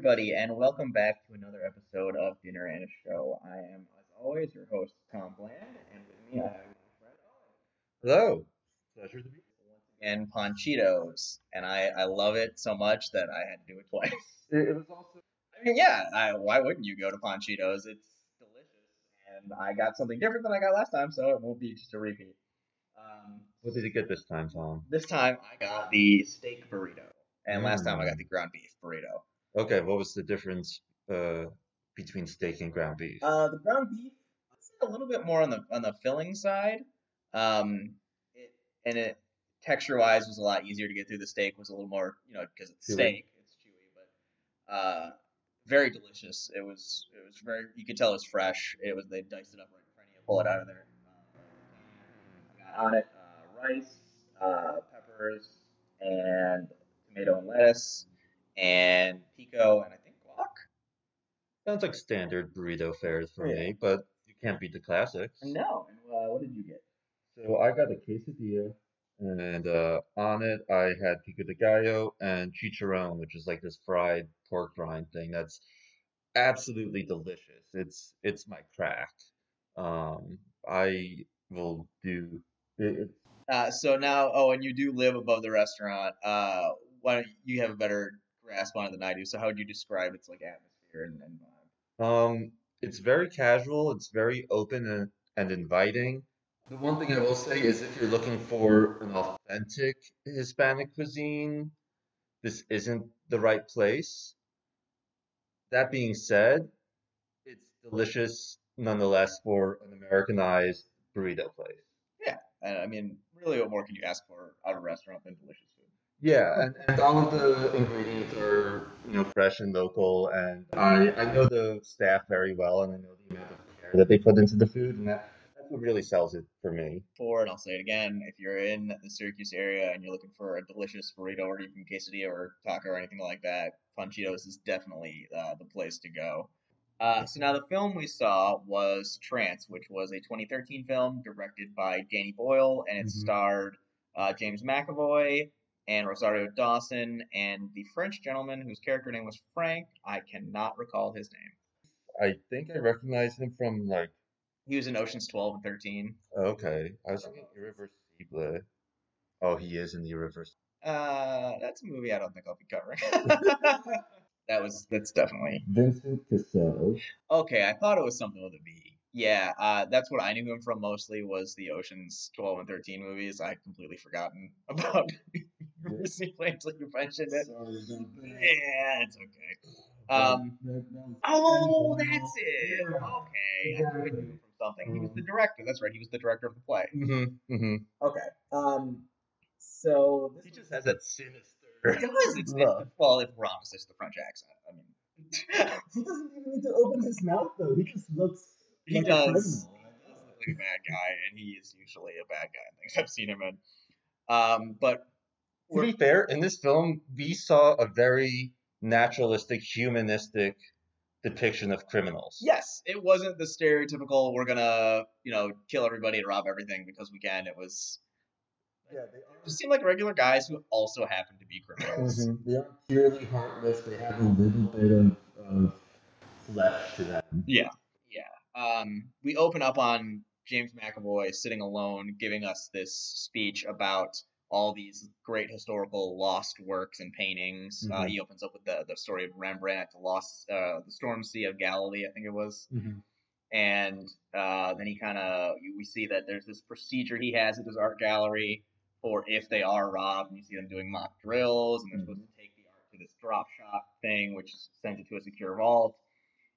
everybody, and welcome back to another episode of Dinner and a Show. I am, as always, your host, Tom Bland, and with me I have my friend Owen. Hello. Pleasure to be Once again, Ponchitos, and I, I love it so much that I had to do it twice. It was also I mean, yeah, I, why wouldn't you go to Ponchitos? It's delicious, and I got something different than I got last time, so it won't be just a repeat. Um, what did you get this time, Tom? this time I got the steak burrito, and last time I got the ground beef burrito. Okay, what was the difference uh, between steak and ground beef? Uh, the ground beef a little bit more on the on the filling side. Um, it, and it texture wise was a lot easier to get through. The steak was a little more, you know, because it's Chewy. steak, it's chewy, but uh, very delicious. It was it was very you could tell it was fresh. It was they diced it up right in front of you, pull it out of there. Got on it uh, rice, uh, peppers, and tomato and lettuce, and pico, and I think guac. Sounds like standard burrito fares for Yeah. me, but you can't beat the classics. No, and uh, what did you get? So I got a quesadilla, and uh, on it I had pico de gallo and chicharron, which is like this fried pork rind thing. That's absolutely delicious. It's it's my crack. Um, I will do. It, Uh, so now, oh, and you do live above the restaurant. Uh, why don't you have a better grasp on it than I do? So how would you describe its like atmosphere and, and vibe? Um, it's very casual, it's very open and, and inviting. The one thing I will say is if you're looking for an authentic Hispanic cuisine, this isn't the right place. That being said, it's delicious nonetheless for an Americanized burrito place. Yeah, and I mean, really, what more can you ask for out of a restaurant than delicious? Yeah, and, and all of the ingredients are, you know, fresh and local, and I, I know the staff very well, and I know the amount of care that they put into the food, and that, that's what really sells it for me. For, and I'll say it again, if you're in the Syracuse area and you're looking for a delicious burrito or even quesadilla or taco or anything like that, Panchitos is definitely uh, the place to go. Uh, so now the film we saw was Trance, which was a 2013 film directed by Danny Boyle, and it Mhm. starred uh, James McAvoy and Rosario Dawson and the French gentleman whose character name was Frank. I cannot recall his name. I think I recognize him from, like, He was in Ocean's 12 and 13. okay, I was thinking Irreversible. Oh, he is in the Irreversible. Uh, that's a movie I don't think I'll be covering. that was that's definitely Vincent Cassel. okay. I thought it was something with a V. Yeah, uh, that's what I knew him from mostly was the Ocean's 12 and 13 movies. I'd completely forgotten about Irreversible until you mentioned it. Yeah, it's okay. Um, oh, that's it. Okay, I knew him from something. He was the director. That's right. He was the director of the play. Mm-hmm, mm-hmm. Okay. Um, so He just has that sinister. It does. It's, it's, well, if we're the French accent. I mean, He doesn't even need to open his mouth though. He just looks. he like a does. He criminal. does look like a bad guy, and he is usually a bad guy in things I've seen him in. Um, but To be fair, in this film, we saw a very naturalistic, humanistic depiction of criminals. yes, it wasn't the stereotypical "we're gonna, you know, kill everybody and rob everything because we can." It was Yeah, they it just seemed like regular guys who also happened to be criminals. are. They are purely heartless. They have a little bit of, of flesh to them. Yeah, yeah. Um, we open up on James McAvoy sitting alone, giving us this speech about all these great historical lost works and paintings. Uh, Mhm. he opens up with the, the story of Rembrandt, the lost, uh, the Storm Sea of Galilee, I think it was. And uh, then he kind of, we see that there's this procedure he has at his art gallery for if they are robbed. And you see them doing mock drills, and they're supposed to take the art to this drop shop thing, which sends it to a secure vault.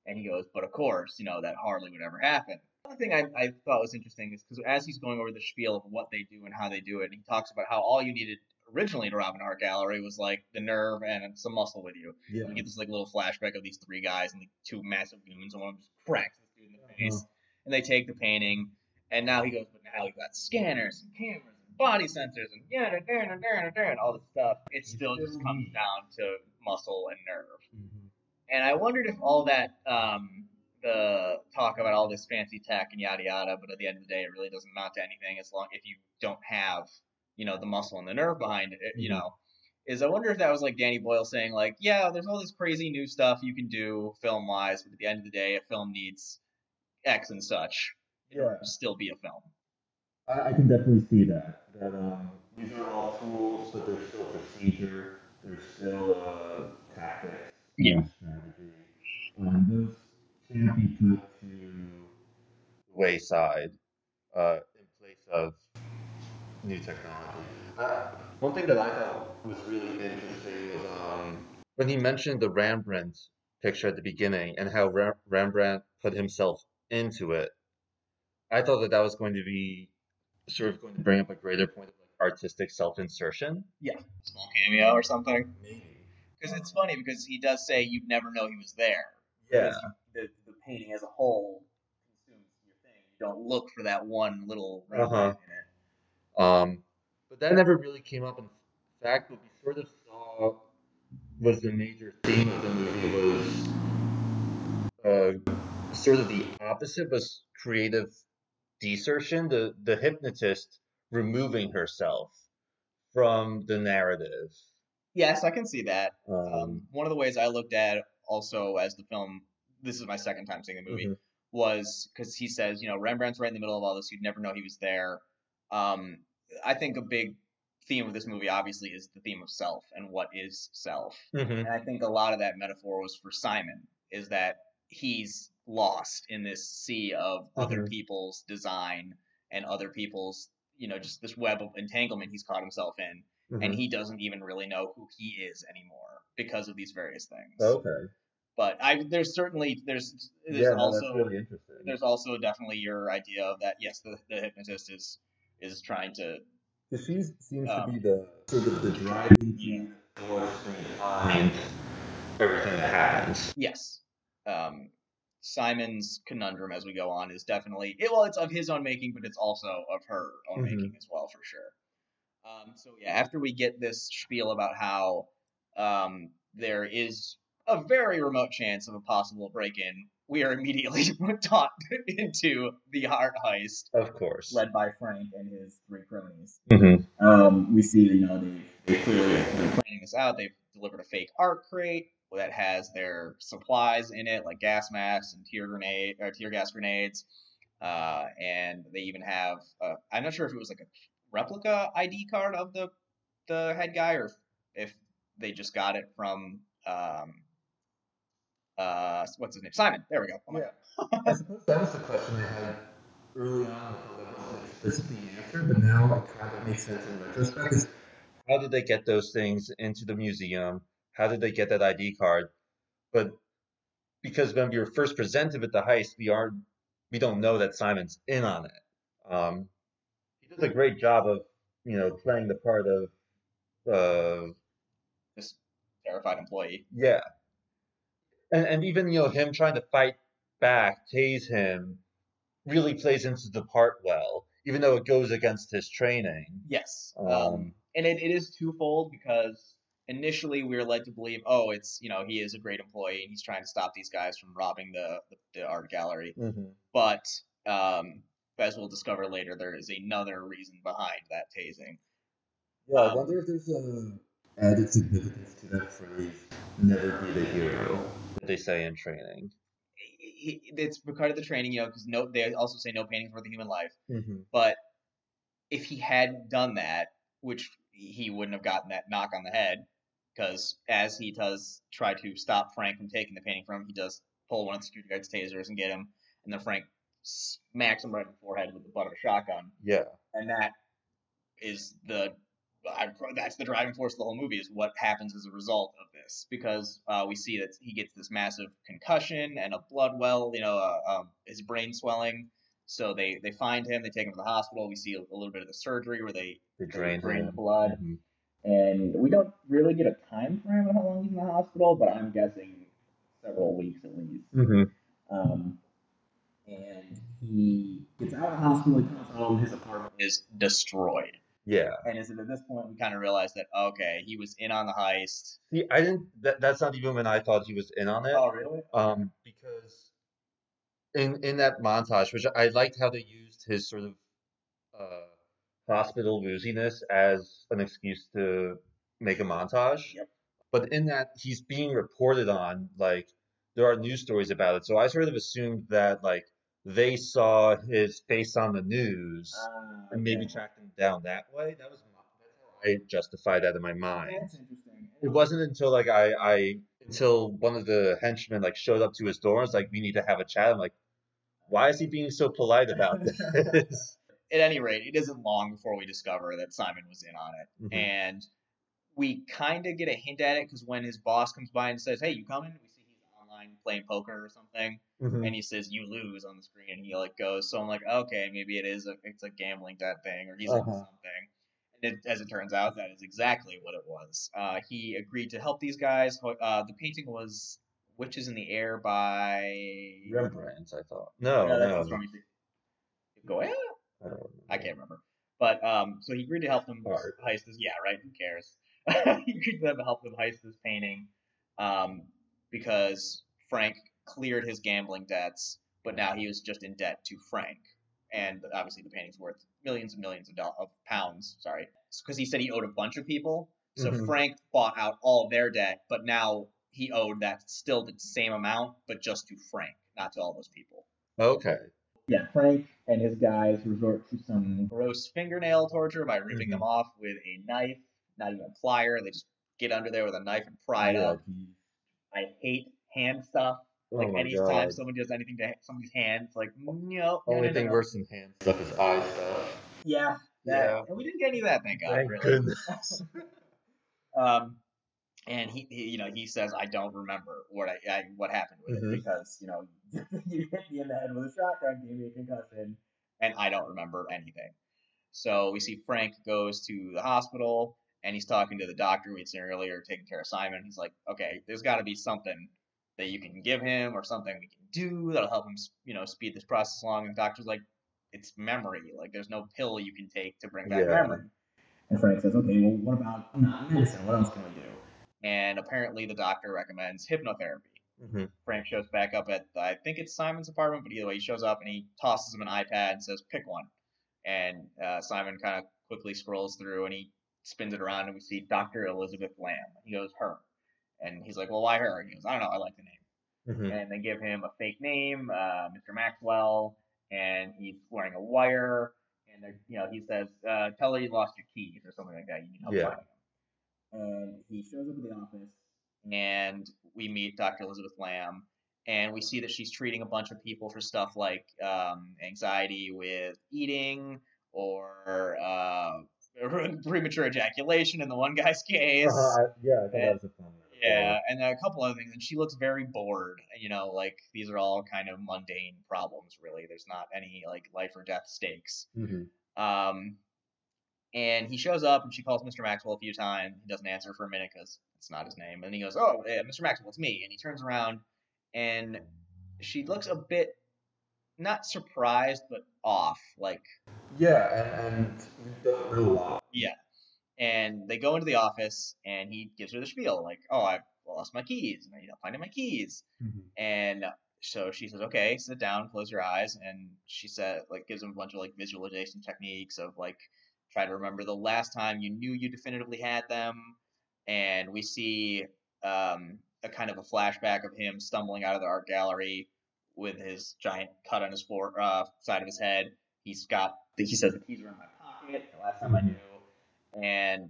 And he goes, but of course, you know, that hardly would ever happen. Another thing I, I thought was interesting is because as he's going over the spiel of what they do and how they do it, he talks about how all you needed originally to rob an art gallery was like the nerve and some muscle with you. Yeah. You get this like little flashback of these three guys and the two massive goons, and one of them just cracks this dude in the face. Uh-huh. And they take the painting, and now he goes, but now you got scanners and cameras and body sensors and yeah, da, da, da, da, da, da, and all this stuff. It still just comes down to muscle and nerve. Mhm. And I wondered if all that um, the talk about all this fancy tech and yada yada, but at the end of the day, it really doesn't amount to anything as long if you don't have you know the muscle and the nerve behind it. You Mhm. know, is I wonder if that was like Danny Boyle saying like, yeah, there's all this crazy new stuff you can do film wise, but at the end of the day, a film needs X and such. Yeah. To still be a film. I, I can definitely see that. That um, these are all tools, but there's still procedure. There's still uh, tactics. Yeah. Strategy. Um, those can't be put to the wayside uh, in place of new technology. Uh, one thing that I thought was really interesting is um, when he mentioned the Rembrandt picture at the beginning and how Ra- Rembrandt put himself into it. I thought that that was going to be sort of going to bring up a greater point of like artistic self-insertion. Yeah, small cameo or something. maybe. Because it's funny because he does say you'd never know he was there. Yeah. The, the painting as a whole consumes your thing. You don't look for that one little Uh-huh. in it. Um, but that never really came up. In fact, what we sort of saw was the major theme of the movie was uh, sort of the opposite was creative desertion, the, the hypnotist removing herself from the narrative. Yes, I can see that. Um, Um, one of the ways I looked at also as the film, this is my second time seeing the movie, Mhm. was because he says, you know, Rembrandt's right in the middle of all this. You'd never know he was there. Um, I think a big theme of this movie, obviously, is the theme of self and what is self. mhm. And I think a lot of that metaphor was for Simon, is that he's lost in this sea of other Mhm. people's design and other people's, you know, just this web of entanglement he's caught himself in and Mhm. he doesn't even really know who he is anymore because of these various things. Okay. But I there's certainly there's there's yeah, no, also that's really interesting. there's also definitely your idea of that yes the, the hypnotist is is trying to Because she seems Um, to be the sort of the driving Yeah. force behind everything that happens. yes um Simon's conundrum as we go on is definitely it, well it's of his own making but it's also of her own Mhm. making as well for sure. Um, so yeah, after we get this spiel about how um, there is a very remote chance of a possible break-in, we are immediately taught into the heart heist Of course. led by Frank and his three cronies. Mhm. Um, we see, you know, they, they clearly They're planning this out. They've delivered a fake art crate that has their supplies in it, like gas masks and tear grenade or tear gas grenades. Uh, and they even have uh, I'm not sure if it was like a replica ID card of the the head guy or if they just got it from um uh what's his name Simon. There we go. Oh Yeah. That was the question I had early on that wasn't explicitly answered, but now it kind of makes sense in retrospect. Is how did they get those things into the museum? How did they get that ID card? But because when we were first presented with the heist, we aren't we don't know that Simon's in on it. Um, he does a great job of you know playing the part of uh, this terrified employee. yeah, and and even you know him trying to fight back, tase him, really plays into the part well, even though it goes against his training. Yes. Um, Um, and it, it is twofold because initially we were led to believe, oh, it's you know he is a great employee and he's trying to stop these guys from robbing the the, the art gallery. But um, as we'll discover later, there is another reason behind that tasing. yeah, I Um, wonder if there's a added significance to that phrase, never be the hero. What they say in training. He- he- It's part of the training, you know, because no, they also say no paintings worth a human life. Mm-hmm. But if he had done that, which he wouldn't have gotten that knock on the head, because as he does try to stop Frank from taking the painting from him, he does pull one of the security guard's tasers and get him, and then Frank smacks him right in the forehead with the butt of a shotgun, Yeah. and that is the I, that's the driving force of the whole movie is what happens as a result of this. Because uh, we see that he gets this massive concussion and a blood well you know uh, um, his brain swelling. So they they find him they take him to the hospital. We see a, a little bit of the surgery where they They drain drain the blood. Mhm. and we don't really get a time frame of how long he's in the hospital but i'm guessing several weeks at least. Mhm. um, and he gets out of the hospital he comes home his apartment is destroyed Yeah. and is it at this point we kind of realize that okay, he was in on the heist? See, I didn't. That, that's not even when I thought he was in on it. Oh, really? Um, because in in that montage, which I liked how they used his sort of uh, hospital wooziness as an excuse to make a montage. Yep. But in that, he's being reported on. Like there are news stories about it. So I sort of assumed that like they saw his face on the news Ah, and maybe tracked him down that way. That was my, I justified that in my mind. That's interesting. It wasn't until like I, I until one of the henchmen like showed up to his door and was like, "We need to have a chat." I'm like, "Why is he being so polite about this?" At any rate, it isn't long before we discover that Simon was in on it, Mhm. and we kind of get a hint at it because when his boss comes by and says, "Hey, you coming?" We online playing poker or something, Mhm. and he says, "You lose" on the screen, and he like goes. So I'm like, okay, maybe it is a it's a gambling debt thing, or he's Uh-huh. something. And it, as it turns out, that is exactly what it was. Uh, he agreed to help these guys. Uh, the painting was "Witches in the Air" by Rembrandt, I thought. No, Yeah, no, what's. Go ahead. I. I can't remember. But um, so he agreed to help them Art. heist this. Yeah, right. Who cares? he agreed to help them heist this painting, um, because Frank cleared his gambling debts, but now he was just in debt to Frank, and obviously the painting's worth millions and millions of, dollars, of pounds. Sorry, because he said he owed a bunch of people. So Mhm. Frank bought out all their debt, but now he owed that still the same amount, but just to Frank, not to all those people. Okay. Yeah, Frank and his guys resort to some gross fingernail torture by ripping Mhm. them off with a knife, not even a plier. They just get under there with a knife and pry it Yeah, up. I hate hand stuff. Oh Like my anytime God. someone does anything to somebody's hands, like no, no, Only no, thing worse than hand stuff is eye stuff. Yeah, that, Yeah. and we didn't get any of that, thank God. Thank really. goodness. Um, and he, he, you know, he says, "I don't remember what I, I what happened with Mhm. it because you know you hit me in the head with a shotgun, gave me a concussion, and I don't remember anything." So we see Frank goes to the hospital and he's talking to the doctor we'd seen earlier, taking care of Simon. He's like, "Okay, there's got to be something that you can give him or something we can do that'll help him, you know, speed this process along." And the doctor's like, "It's memory. Like, there's no pill you can take to bring back Yeah. memory." And Frank says, okay, well, what about not medicine? What else can we do? And apparently the doctor recommends hypnotherapy. Mhm. Frank shows back up at, I think it's Simon's apartment, but either way, he shows up and he tosses him an iPad and says, pick one. And uh, Simon kind of quickly scrolls through and he spins it around and we see Dr. Elizabeth Lamb. He goes, her. And he's like, well, why her? And he goes, I don't know, I like the name Mhm. and they give him a fake name, uh, Mr. Maxwell, and he's wearing a wire, and they're, you know, he says, uh, "Tell her you lost your keys" or something like that. You need help Yeah. finding them. And he shows up at the office, and we meet Dr. Elizabeth Lamb, and we see that she's treating a bunch of people for stuff like um, anxiety with eating or uh, premature ejaculation in the one guy's case. Uh-huh, yeah, I thought Yeah. that was a fun. Yeah, and a couple other things, and she looks very bored. You know, like these are all kind of mundane problems. Really, there's not any like life or death stakes. Mhm. Um, and he shows up, and she calls Mr. Maxwell a few times. He doesn't answer for a minute because it's not his name. And he goes, "Oh, yeah, Mr. Maxwell, it's me." And he turns around, and she looks a bit not surprised, but off. Like Yeah, and, and don't know why. And they go into the office and he gives her the spiel like oh i lost my keys and i need help finding my keys. And so she says okay sit down close your eyes and she said like gives him a bunch of like visualization techniques of like try to remember the last time you knew you definitively had them and we see um, a kind of a flashback of him stumbling out of the art gallery with his giant cut on his fore, uh, side of his head. He's got he says the keys are in my pocket the last time i knew and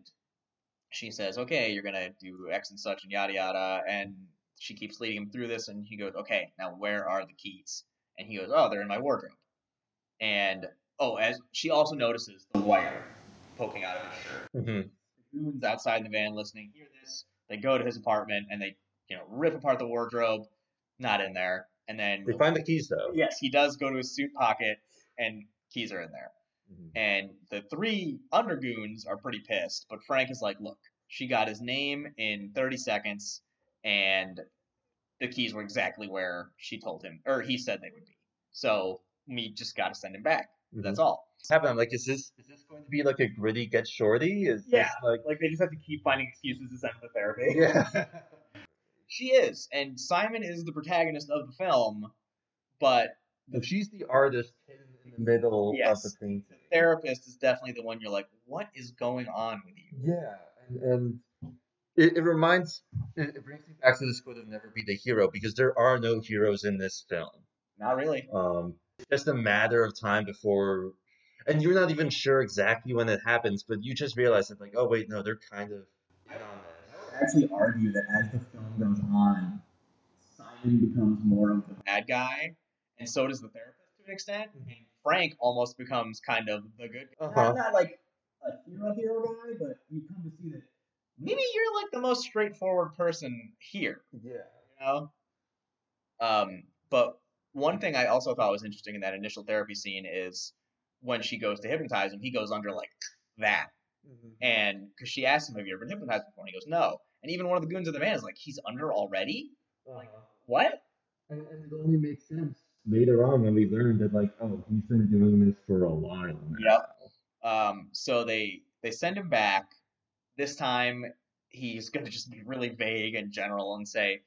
she says, "Okay, you're gonna do X and such and yada yada," and she keeps leading him through this, and he goes, "Okay, now where are the keys?" And he goes, "Oh, they're in my wardrobe." And oh, as she also notices the wire poking out of his shirt. Mhm. The goons outside in the van listening hear this. They go to his apartment and they, you know, rip apart the wardrobe. Not in there. And then They find the keys though. yes, he does go to his suit pocket, and keys are in there. Mhm. And the three undergoons are pretty pissed, but Frank is like, look, she got his name in 30 seconds, and the keys were exactly where she told him, or he said they would be. So we just got to send him back. That's all. What's happening? I'm like, is this is this going to be like a gritty get shorty? Is Yeah. this like Like they just have to keep finding excuses to send him to therapy. yeah? She is, and Simon is the protagonist of the film, but so she's the artist hidden in the middle Yes. of the painting. the therapist is definitely the one you're like, what is going on with you? Yeah, and, and it, it reminds it, it, brings me back to this quote of never be the hero because there are no heroes in this film. Not really. Um, it's just a matter of time before, and you're not even sure exactly when it happens, but you just realize that like, oh wait, no, they're kind of on this. I would actually argue that as the film goes on, Simon becomes more of the bad guy, and so does the therapist to an extent. Mm-hmm. Frank almost becomes kind of the good guy. Uh-huh. Not, not like a hero hero guy, but you come to see that maybe you're like the most straightforward person here. Yeah. You know? Um, but one thing I also thought was interesting in that initial therapy scene is when she goes to hypnotize him, he goes under like that. Mm-hmm. And because she asks him, Have you ever been hypnotized before? And he goes, No. And even one of the goons of the van is like, He's under already? Uh-huh. Like, what? And, and, it only makes sense later on when we learned that, like, oh, he's been doing this for a while. Now. Yep. Um, so they they send him back. This time he's going to just be really vague and general and say,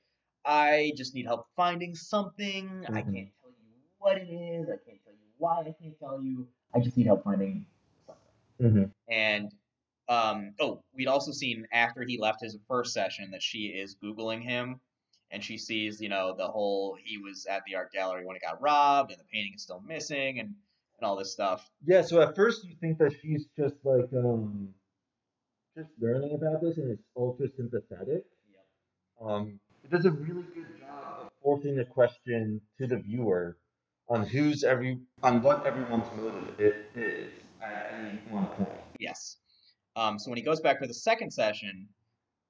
I just need help finding something. Mm-hmm. I can't tell you what it is. I can't tell you why I can't tell you. I just need help finding something. Mm-hmm. And um, oh, we'd also seen after he left his first session that she is Googling him and she sees, you know, the whole he was at the art gallery when it got robbed and the painting is still missing and, and all this stuff. Yeah, so at first you think that she's just like um just learning about this and it's ultra sympathetic. Yep. Um, it does a really good job of forcing the question to the viewer on who's every on what everyone's motive it is at any one point. Yes. Um, so when he goes back for the second session,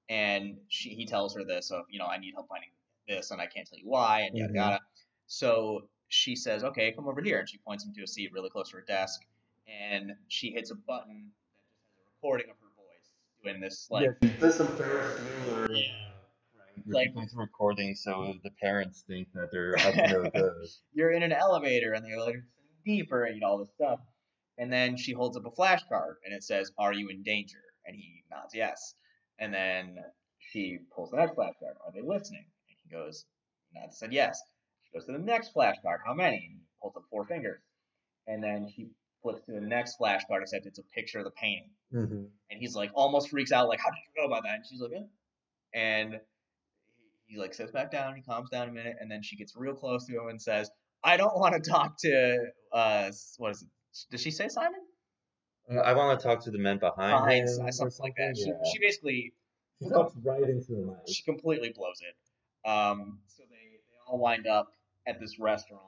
and she he tells her this of you know I need help finding this and I can't tell you why and yada mm-hmm. yada. So she says, "Okay, come over here," and she points him to a seat really close to her desk, and she hits a button that just has a recording of her voice doing this like yeah, this some Ferris Bueller. Yeah. Like it's recording, so the parents think that they're up to no good. You're in an elevator, and they're like deeper, and you know all this stuff. And then she holds up a flashcard, and it says, "Are you in danger?" And he nods yes. And then she pulls the next flashcard. Are they listening? And he goes, nods, said yes. She goes to the next flashcard. How many? And he pulls up four fingers. And then she flips to the next flashcard, except it's a picture of the painting. Mm-hmm. And he's like, almost freaks out, like, how did you know about that? And she's like, yeah. And he, he like sits back down, he calms down a minute, and then she gets real close to him and says, I don't want to talk to, uh, what is it? Does she say Simon? Uh, I want to talk to the men behind, behind him. Something, something like that. Yeah. She, she basically. She talks right into the mic. She completely blows it. Um, so they, they all wind up at this restaurant.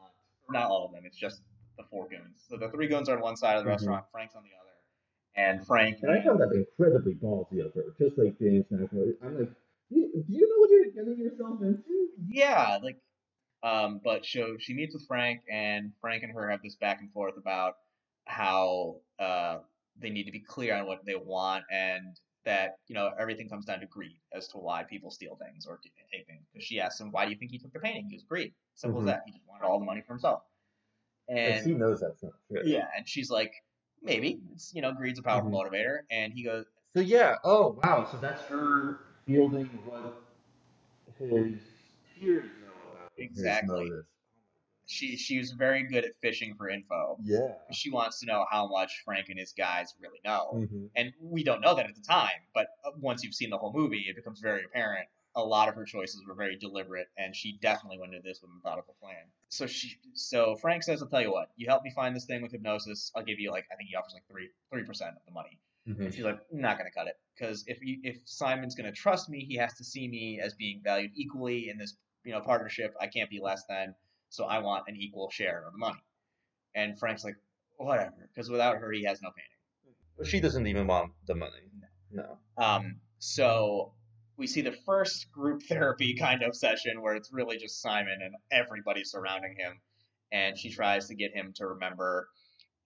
Not all of them. It's just the four goons. So the three goons are on one side of the mm-hmm. restaurant, Frank's on the other, and Frank. And I found that incredibly ballsy of her, just like James McAvoy. I'm like, do you, know what you're getting yourself into? Yeah, like, um, but so she meets with Frank, and Frank and her have this back and forth about how uh, they need to be clear on what they want, and that you know everything comes down to greed as to why people steal things or take things. Because she asks him, "Why do you think he took the painting?" He goes, "Greed. Simple mm-hmm. as that. He just wanted all the money for himself." And she knows that's not true. Yeah, and she's like, maybe it's you know greed's a powerful mm-hmm. motivator, and he goes. So yeah. Oh wow. So that's her fielding what his peers know about. Exactly. She she was very good at fishing for info. Yeah. She wants to know how much Frank and his guys really know, mm-hmm. and we don't know that at the time. But uh, once you've seen the whole movie, it becomes very apparent a lot of her choices were very deliberate, and she definitely went into this with a methodical plan. So she, so Frank says, "I'll tell you what. You help me find this thing with hypnosis. I'll give you like I think he offers like three three percent of the money." Mm-hmm. And she's like, I'm "Not gonna cut it because if you, if Simon's gonna trust me, he has to see me as being valued equally in this you know partnership. I can't be less than. So I want an equal share of the money." And Frank's like, "Whatever," because without her, he has no painting. She doesn't even want the money. No. no. Um. So we see the first group therapy kind of session where it's really just Simon and everybody surrounding him, and she tries to get him to remember,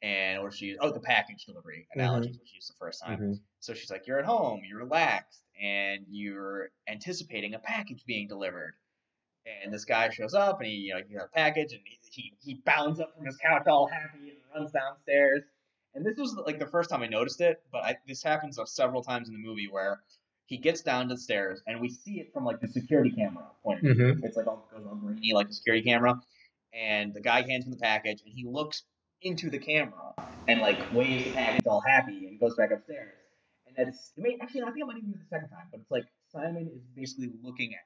and or she oh the package delivery analogy mm-hmm. she used the first time. Mm-hmm. So she's like, you're at home, you're relaxed, and you're anticipating a package being delivered. And this guy shows up, and he you know he has a package, and he, he he bounds up from his couch all happy and runs downstairs. And this was like the first time I noticed it, but I, this happens several times in the movie where he gets down to the stairs, and we see it from like the security camera point of view. Mm-hmm. It's like all goes all grainy, like a security camera. And the guy hands him the package, and he looks into the camera and like waves the package all happy, and goes back upstairs. And that's actually I think it might even be the second time, but it's like Simon is basically looking at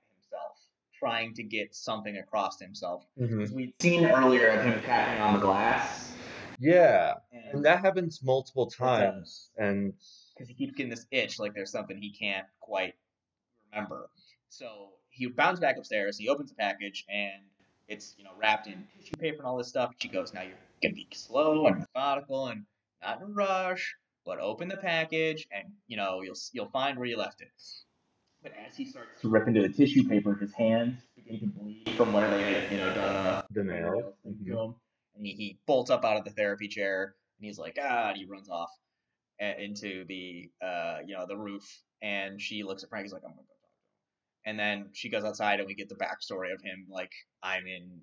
trying to get something across to himself. Mhm. We'd seen earlier of him tapping on the glass, Yeah, and and that happens multiple times, and because he keeps getting this itch, like there's something he can't quite remember. So he bounds back upstairs. He opens the package, and it's you know wrapped in tissue paper and all this stuff. She goes, "Now you're gonna be slow and methodical and not in a rush, but open the package, and you know you'll you'll find where you left it." But as he starts to rip into the tissue paper, his hands begin to bleed from where they had you know done a the nail. nails thing to him, and he, he bolts up out of the therapy chair, and he's like, ah, and he runs off into the uh, you know, the roof, and she looks at Frank. He's like, I'm gonna go talk to him, and then she goes outside, and we get the backstory of him, like, I'm in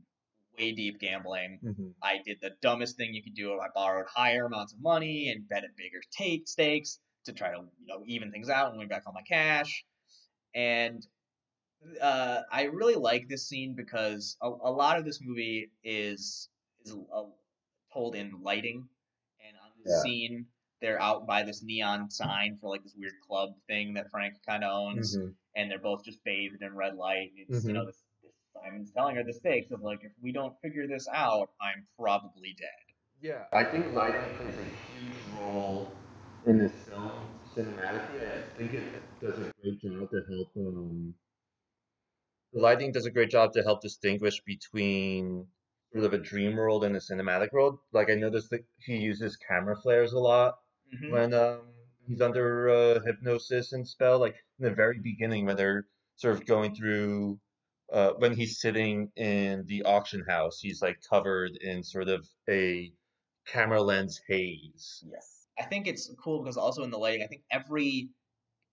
way deep gambling. hmm I did the dumbest thing you could do. I borrowed higher amounts of money and bet at bigger take stakes to try to you know even things out and win back all my cash. And uh, I really like this scene because a, a lot of this movie is is uh, told in lighting, and on this Yeah. scene they're out by this neon sign for like this weird club thing that Frank kind of owns, hmm and they're both just bathed in red light. It's you Mhm. know this, this Simon's telling her the stakes of like if we don't figure this out, I'm probably dead. Yeah, I think lighting plays a huge role in this film cinematically. I think it does a great job to help. Um, the lighting does a great job to help distinguish between sort of a dream world and a cinematic world. Like I noticed that he uses camera flares a lot Mhm. when um, he's under uh, hypnosis and spell. Like in the very beginning, when they're sort of going through, uh, when he's sitting in the auction house, he's like covered in sort of a camera lens haze. Yes. I think it's cool because also in the lighting, I think every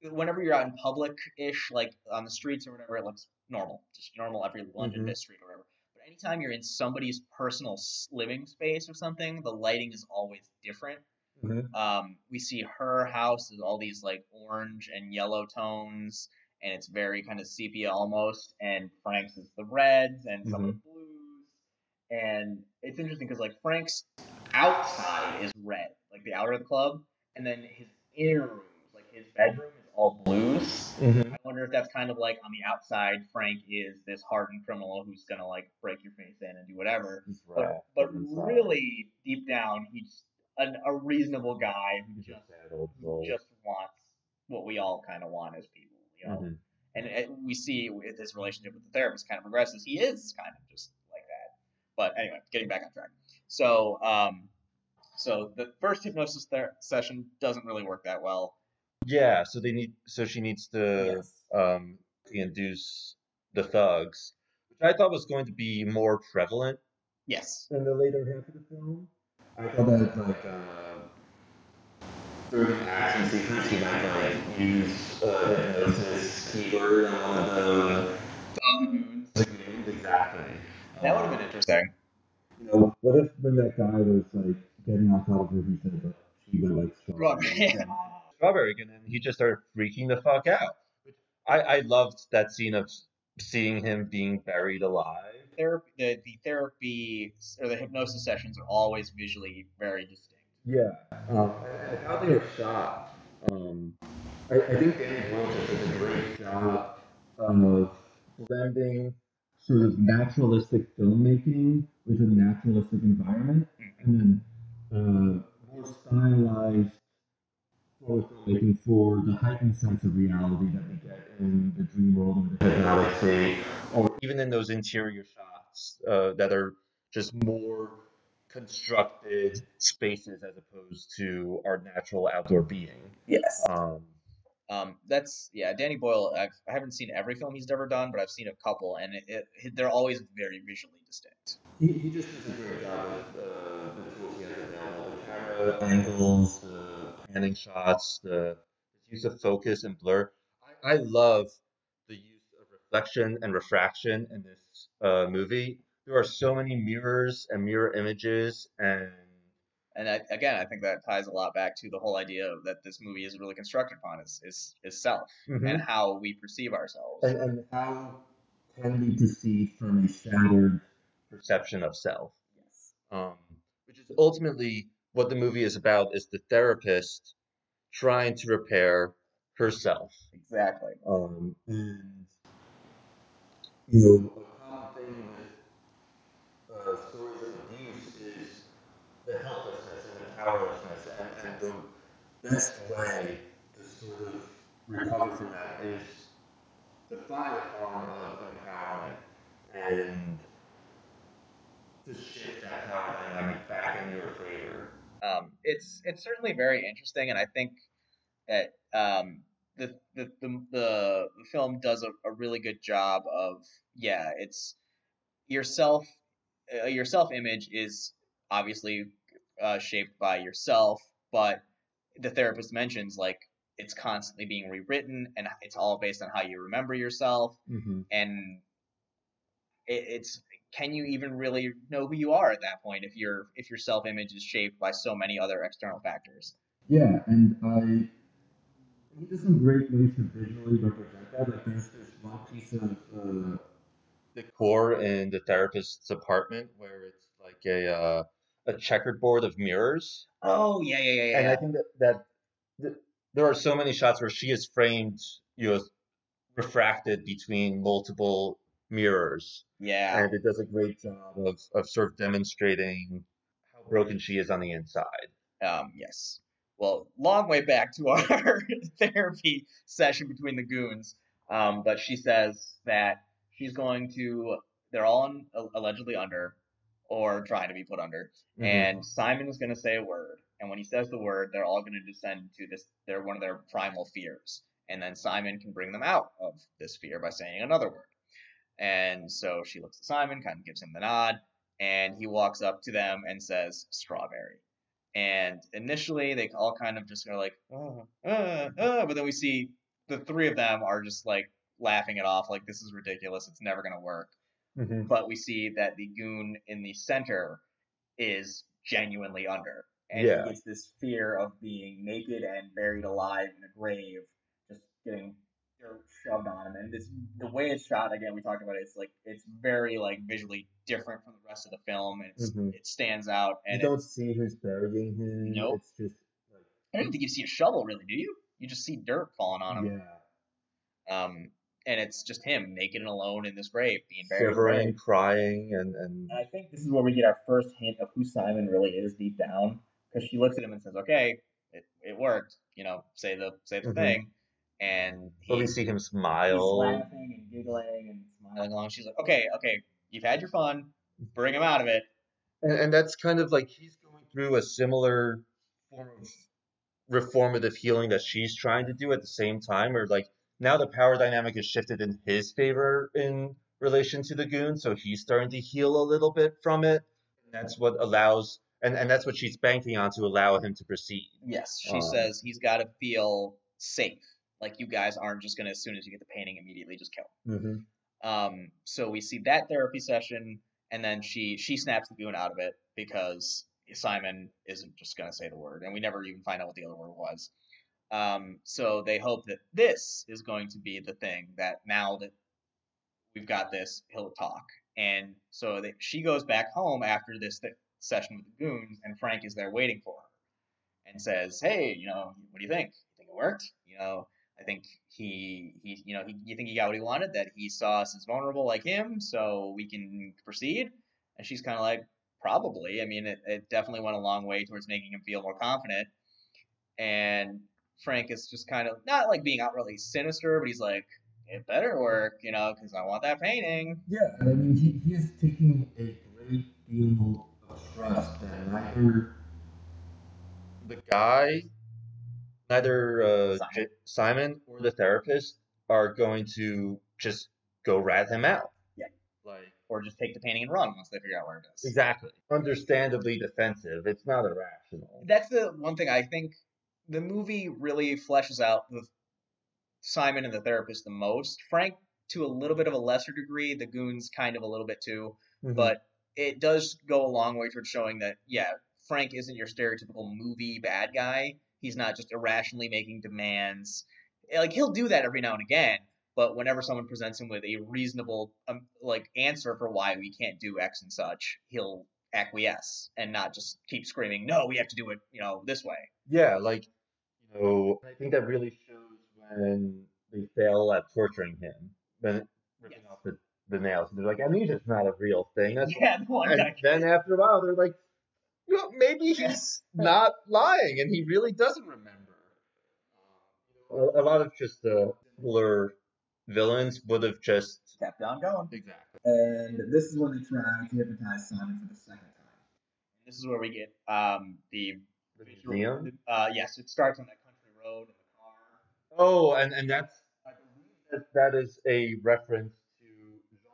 whenever you're out in public ish, like on the streets or whatever, it looks normal, just normal every London Mhm. street or whatever. But anytime you're in somebody's personal living space or something, the lighting is always different. Mhm. Um, we see her house is all these like orange and yellow tones, and it's very kind of sepia almost. And Frank's is the reds and some of the blues. And it's interesting because like Frank's outside is red, like the outer of the club, and then his inner rooms, like his bedroom, is all blues. Mm-hmm. I wonder if that's kind of like on the outside, Frank is this hardened criminal who's gonna like break your face in and do whatever. He's But, but really, deep down, he's an, a reasonable guy who just who just wants what we all kind of want as people, you know. Mhm. And it, we see with his relationship with the therapist kind of progresses. He is kind of just like that. But anyway, getting back on track. So, um, so the first hypnosis ther- session doesn't really work that well. Yeah, so they need so she needs to Yes. um induce the thugs, which I thought was going to be more prevalent Yes. in the later half of the film, I thought that it's like uh, during the action sequence, he might like use uh, hypnosis keyword on one of the lagoons. Exactly. That would have been interesting. You know, what if when that guy was like getting on top of her, he said that she went like Right. strawberry? Strawberry, and then he just started freaking the fuck out. I I loved that scene of seeing him being buried alive. Therapy, the, the therapy or the hypnosis sessions are always visually very distinct. Yeah. Um, and how they were shot. Um, I, I think Danny Boyle just did a great job of blending sort of naturalistic filmmaking with a naturalistic environment, and then more stylized horror filmmaking for the heightened sense of reality that we get in the dream world or the hypnotic state. or even in those interior shots uh, that are just more constructed spaces as opposed to our natural outdoor being. Yes. Um, Um, that's yeah. Danny Boyle. I've, I haven't seen every film he's ever done, but I've seen a couple, and it, it, they're always very visually distinct. He, he just does a great job with uh, the tools he has available. The angles, the panning shots, the use of focus and blur. I, I love the use of reflection and refraction in this uh, movie. There are so many mirrors and mirror images, and And I, again, I think that ties a lot back to the whole idea of that this movie is really constructed upon is is, is self and how we perceive ourselves. and, and how can we proceed from a shattered perception of self. yes. um, which is ultimately what the movie is about is the therapist trying to repair herself. Exactly. Um, and you know, a common thing with uh, stories of abuse is the helplessness and the powerlessness, and, and the best way to sort of recover from that is to find a form of empowerment and to shift that power dynamic back in your favor. Um, it's it's certainly very interesting, and I think that um, the, the the the film does a, a really good job of yeah, it's yourself uh, your self image is obviously uh, shaped by yourself, but the therapist mentions like it's constantly being rewritten and it's all based on how you remember yourself mm-hmm. and it, it's can you even really know who you are at that point if your if your self image is shaped by so many other external factors? Yeah and i he does some great ways to visually represent that. Like there's this one piece of uh, decor in the therapist's apartment where it's like a uh, a checkered board of mirrors. Oh yeah yeah yeah, yeah. and i think that that there are so many shots where she is framed, you know, refracted between multiple mirrors. Yeah. And it does a great job of, of sort of demonstrating how broken she is on the inside. Um, yes. Well, long way back to our therapy session between the goons. Um, but she says that she's going to, they're all in, allegedly under or trying to be put under. Mm-hmm. And Simon is going to say a word. And when he says the word, they're all going to descend to this. They're one of their primal fears. And then Simon can bring them out of this fear by saying another word. And so she looks at Simon, kind of gives him the nod, and he walks up to them and says, strawberry. And initially, they all kind of just are like, oh, uh, uh, but then we see the three of them are just like laughing it off, like, this is ridiculous. It's never going to work. Mm-hmm. But we see that the goon in the center is genuinely under and yeah. he gets this fear of being naked and buried alive in a grave, just getting dirt shoved on him. And this the way it's shot again, we talked about it. It's like it's very like visually different from the rest of the film, and mm-hmm. it stands out. And you don't see who's burying him. Nope. It's just like I don't think you see a shovel, really, do you? You just see dirt falling on him. Yeah. Um, and it's just him naked and alone in this grave, being buried. Shivering, crying, and, and and I think this is where we get our first hint of who Simon really is deep down because she looks at him and says, "Okay, it, it worked. You know, say the say the mm-hmm. thing." And he, we see him smile, he's laughing and giggling and smiling along. She's like, "Okay, okay, you've had your fun. Bring him out of it." And, and that's kind of like he's going through a similar form of reformative healing that she's trying to do at the same time, or like now the power dynamic is shifted in his favor in relation to the goon, so he's starting to heal a little bit from it. And that's what allows and and that's what she's banking on to allow him to proceed. Yes, she um, says he's got to feel safe. Like you guys aren't just gonna as soon as you get the painting immediately just kill. Mm-hmm. Um, so we see that therapy session, and then she she snaps the goon out of it because Simon isn't just gonna say the word, and we never even find out what the other word was. Um, so they hope that this is going to be the thing that now that we've got this, he'll talk. And so they, she goes back home after this th- session with the goons, and Frank is there waiting for her, and says, "Hey, you know, what do you think? You think it worked? You know, I think he he you know he, you think he got what he wanted? That he saw us as vulnerable like him, so we can proceed." And she's kind of like, "Probably. I mean, it, it definitely went a long way towards making him feel more confident." And Frank is just kind of not like being outright sinister, but he's like, "It better work, you know, because I want that painting." Yeah, I mean, he, he is taking a great deal of trust that neither the guy, neither uh, Simon. Simon or the therapist are going to just go rat him out. Yeah. Like, or just take the painting and run once they figure out where it is. Exactly. Understandably defensive. It's not irrational. That's the one thing I think the movie really fleshes out the Simon and the therapist the most. Frank to a little bit of a lesser degree. The goons kind of a little bit too. Mm-hmm. But it does go a long way towards showing that yeah, Frank isn't your stereotypical movie bad guy. He's not just irrationally making demands. Like he'll do that every now and again, but whenever someone presents him with a reasonable um, like answer for why we can't do X and such, he'll acquiesce and not just keep screaming, "No, we have to do it, you know, this way." Yeah, like you know, I think that really shows when when they fail at torturing him, then ripping Yes. off the, the nails. And they're like, amnesia's not a real thing. That's Yeah, and then after a while, they're like, well, maybe he's not lying, and he really doesn't remember. A, a lot of just the simpler villains would have just kept on going. exactly. And this is when they try to hypnotize Simon for the second time. This is where we get um the visual- museum? Uh, yes, it starts on that country road in the car. Oh, and and that's I believe that that is a reference to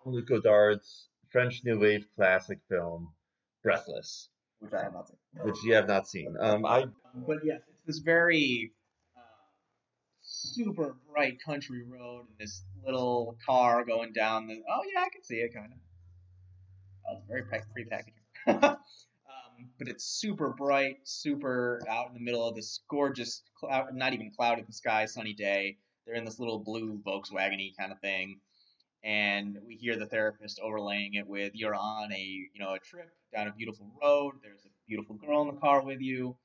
Jean-Luc Godard's French New Wave classic film Breathless, which I have not seen. which you have not seen. Um, I But yes, it's this very uh, super bright country road and this little car going down the. Oh yeah, I can see it kind of. Oh, it's very pack- free packaging. um, but it's super bright, super out in the middle of this gorgeous, cloud, not even cloud in the sky, sunny day. They're in this little blue Volkswagen-y kind of thing, and we hear the therapist overlaying it with, "You're on a, you know, a trip down a beautiful road. There's a beautiful girl in the car with you."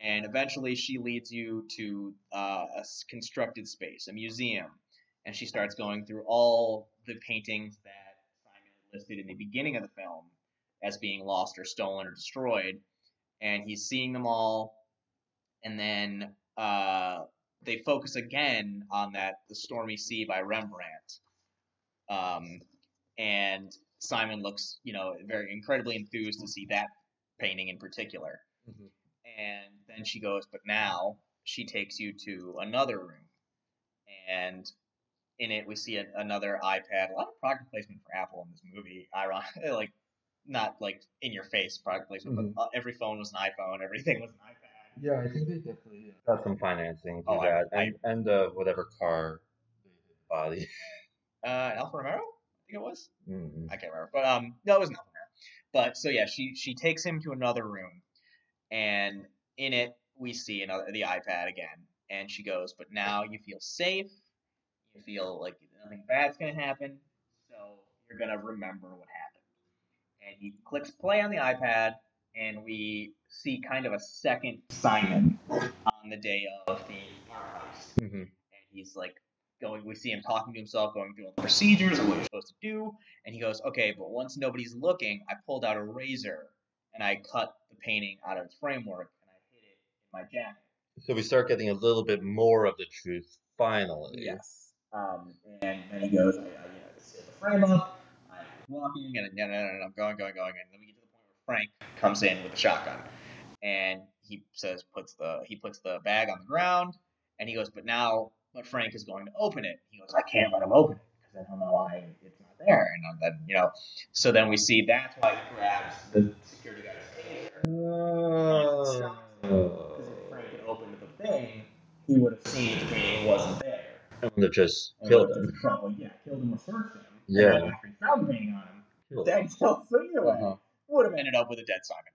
and eventually she leads you to uh, a constructed space, a museum, and she starts going through all the paintings that Simon listed in the beginning of the film as being lost or stolen or destroyed, and he's seeing them all, and then uh, they focus again on that "The Stormy Sea" by Rembrandt, um, and Simon looks, you know, very incredibly enthused to see that painting in particular Mhm. and then she goes, but now she takes you to another room, and in it we see a, another iPad. A lot of product placement for Apple in this movie. Iron, like not like in your face product placement, Mhm. but uh, every phone was an iPhone, everything was an iPad. yeah, I think they definitely got some financing to Oh, I- that, I- and and uh, whatever car they did body. Uh, Alfa Romeo, I think it was. Mhm. I can't remember, but um, no, it was Alfa Romeo. But so yeah, she she takes him to another room, and in it we see another the iPad again, and she goes, "But now you feel safe. You feel like nothing bad's gonna happen, so you're gonna remember what happened." And he clicks play on the iPad, and we see kind of a second Simon on the day of the Mhm. and he's like going we see him talking to himself going through all the procedures and what you're supposed to do. And he goes okay but once nobody's looking i pulled out a razor and i cut the painting out of its framework and i hid it in my jacket. So we start getting a little bit more of the truth finally. yes. Um, and then he goes i, I you know set the frame up. I'm walking and, and, and, and i'm going going going. And then we get to the point where frank comes in with a shotgun. And he says puts the he puts the bag on the ground and he goes but now but frank is going to open it he goes i can't let him open it because then he'll know why it's not there and then you know so then we see that's why he grabs the security guy's taser because Oh. if frank had opened the thing he would have seen the painting wasn't there And would have just and killed him. Probably, yeah, killed him or searched him. Yeah. And then after he found the painting on him, Killed dead still. So either way, Uh-huh. would have ended up with a dead Simon.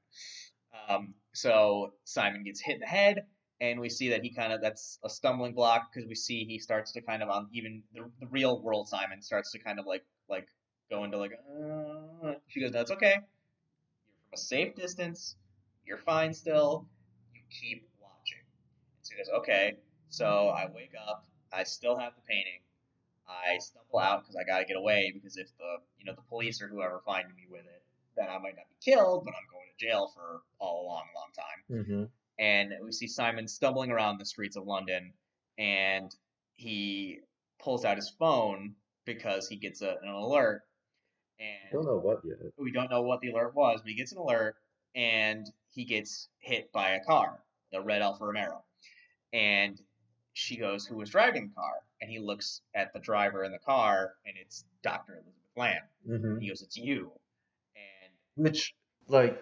Um, so Simon gets hit in the head, and we see that he kind of that's a stumbling block because we see he starts to kind of on even the, the real world Simon starts to kind of like like go into like uh, she goes, "No, okay. You're from a safe distance. You're fine still. You keep watching." So he goes, "Okay." So I wake up. I still have the painting. I stumble out because I gotta get away because if the you know the police or whoever find me with it, then I might not be killed, but I'm going to jail for all a long, long time. hmm And we see Simon stumbling around the streets of London, and he pulls out his phone because he gets a, an alert, and Don't know what yet. we don't know what the alert was, but he gets an alert and he gets hit by a car, the red Alfa Romeo. And she goes, Who was driving the car? And he looks at the driver in the car and it's Dr. Elizabeth Lamb. hmm He goes, It's you. And Which, like,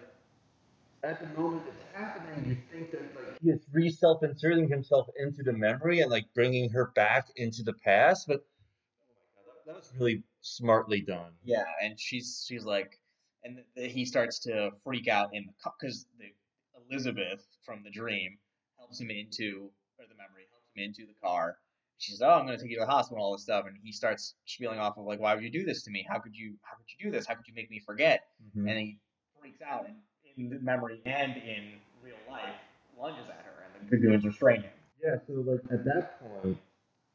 at the moment it's happening, you think that like he is re self-inserting himself into the memory and like bringing her back into the past, but oh my god, that, that was really smartly done. yeah, and she's she's like, and th- th- he starts to freak out in the car because Elizabeth from the dream helps him into or the memory helps him into the car. She says, "Oh, I'm going to take you to the hospital, all this stuff," and he starts spieling off of like, "Why would you do this to me? How could you? How could you do this? How could you make me forget?" Mhm. And he freaks out, and in the memory and in real life, lunges at her, and the goons restrain him. Yeah, so like at that point,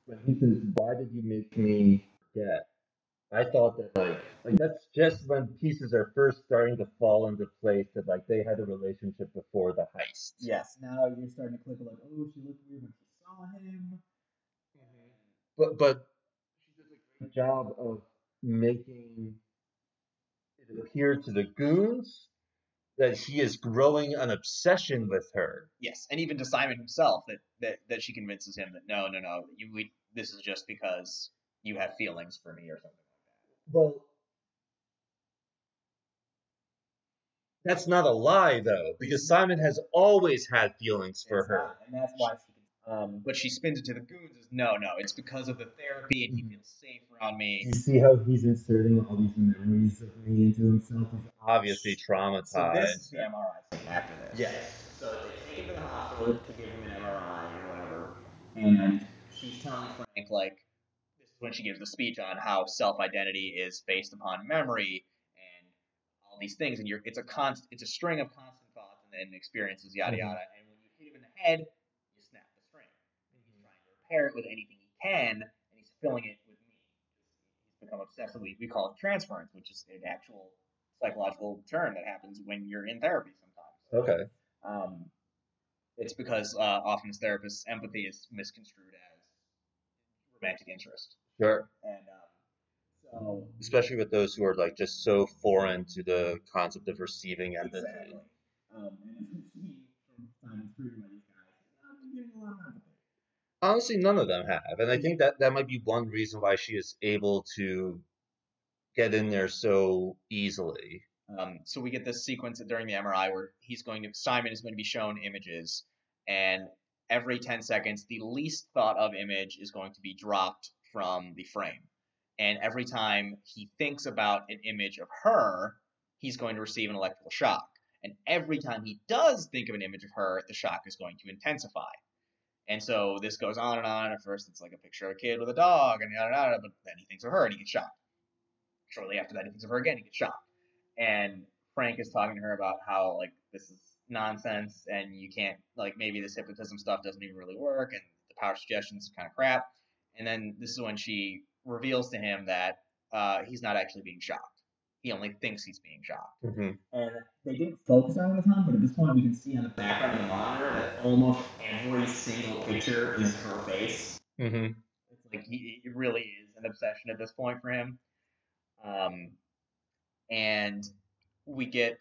when he says, "Why did you make me forget?" I thought that like like that's just when pieces are first starting to fall into place that like they had a relationship before the heist. Yes, now you're starting to click like, oh, she looked weird when she saw him. Mm-hmm. But but she does a great job of making it appear to the goons that he is growing an obsession with her. Yes, and even to Simon himself that that, that she convinces him that no, no, no, you we, this is just because you have feelings for me or something like that. Well, that's not a lie though, because mm-hmm. Simon has always had feelings for It's her. not, and that's why she. Um, but she spins it to the goons as no, no, it's because of the therapy, and he Mhm. feels safe around me. You see how he's inserting all these memories of me into himself? He's obviously traumatized. So this is the MRI scene after this. Yes. So they take him to the hospital to give him an MRI or whatever, and she's telling Frank like this is when she gives the speech on how self-identity is based upon memory and all these things, and you're it's a constant it's a string of constant thoughts and then experiences, yada Mhm. yada. And when you hit him in the head, you snap the string. And he's trying to repair it with anything he can, and he's filling it with me. He's become obsessively we call it transference, which is an actual psychological term that happens when you're in therapy sometimes. Okay. Um, it's because uh, often as therapists, empathy is misconstrued as romantic interest, Sure. and um, so Especially with those who are like just so foreign to the concept of receiving empathy. exactly. Um, and as we've seen from Simon Freer by these guys, been getting a lot of empathy. Honestly, none of them have, and I think that that might be one reason why she is able to get in there so easily. Um, so we get this sequence during the MRI where he's going to Simon is going to be shown images, and every 10 seconds, the least thought of image is going to be dropped from the frame. And every time he thinks about an image of her, he's going to receive an electrical shock. And every time he does think of an image of her, the shock is going to intensify. And so this goes on and on. At first, it's like a picture of a kid with a dog, and yada yada. But then he thinks of her, and he gets shocked. Shortly after that, he thinks of her again, he gets shocked and Frank is talking to her about how like this is nonsense and you can't like maybe this hypnotism stuff doesn't even really work and the power suggestions kind of crap. And then this is when she reveals to him that uh, he's not actually being shocked. He only thinks he's being shocked. Mm-hmm. And they didn't focus on it at the time, but at this point we can see on the background of the monitor that almost every single picture is her face. Mm-hmm. It's like he, it really is an obsession at this point for him. Um, and we get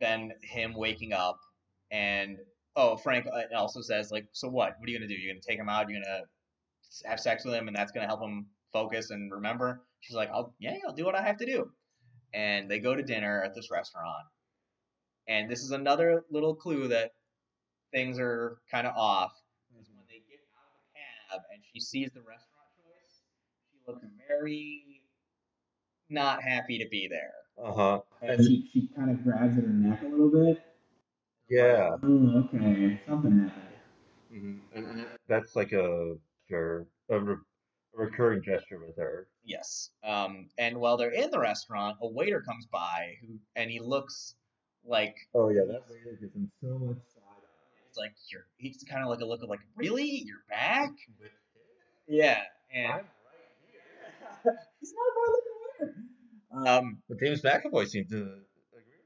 then him waking up, and oh, Frank uh, also says like, so what? What are you gonna do? You're gonna take him out? You're gonna have sex with him, and that's gonna help him focus and remember? She's like, I'll yeah, I'll do what I have to do. And they go to dinner at this restaurant, and this is another little clue that things are kind of off. Is when they get out of the cab and she sees the restaurant choice, she looks very not happy to be there. Uh huh. And she, she kind of grabs at her neck a little bit. Yeah. Oh, okay. Something happened. Mm-hmm. And, and that's like a sure a, a recurring gesture with her. Yes. Um, and while they're in the restaurant, a waiter comes by who, and he looks like Oh yeah, that waiter gives him so much side eye. it's like you're. He's kind of like a look of like, really, you're back? eye. Yeah. And he's not a bad looking waiter. Um, But James McAvoy seemed to agree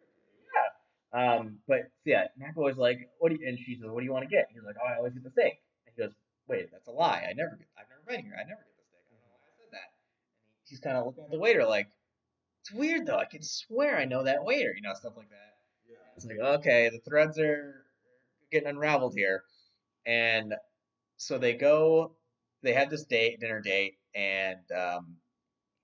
with Um, but yeah, McAvoy's like, "What do you?" And she says, "What do you want to get?" He's like, "Oh, I always get the steak." And he goes, "Wait, that's a lie. I never get. I've never been here. I never get the steak. I don't know why I said that." And he's kind of looking at the waiter like, "It's weird though. I can swear I know that waiter. You know, stuff like that." Yeah. It's like, okay, the threads are getting unraveled here, and so they go. They have this date, dinner date, and um,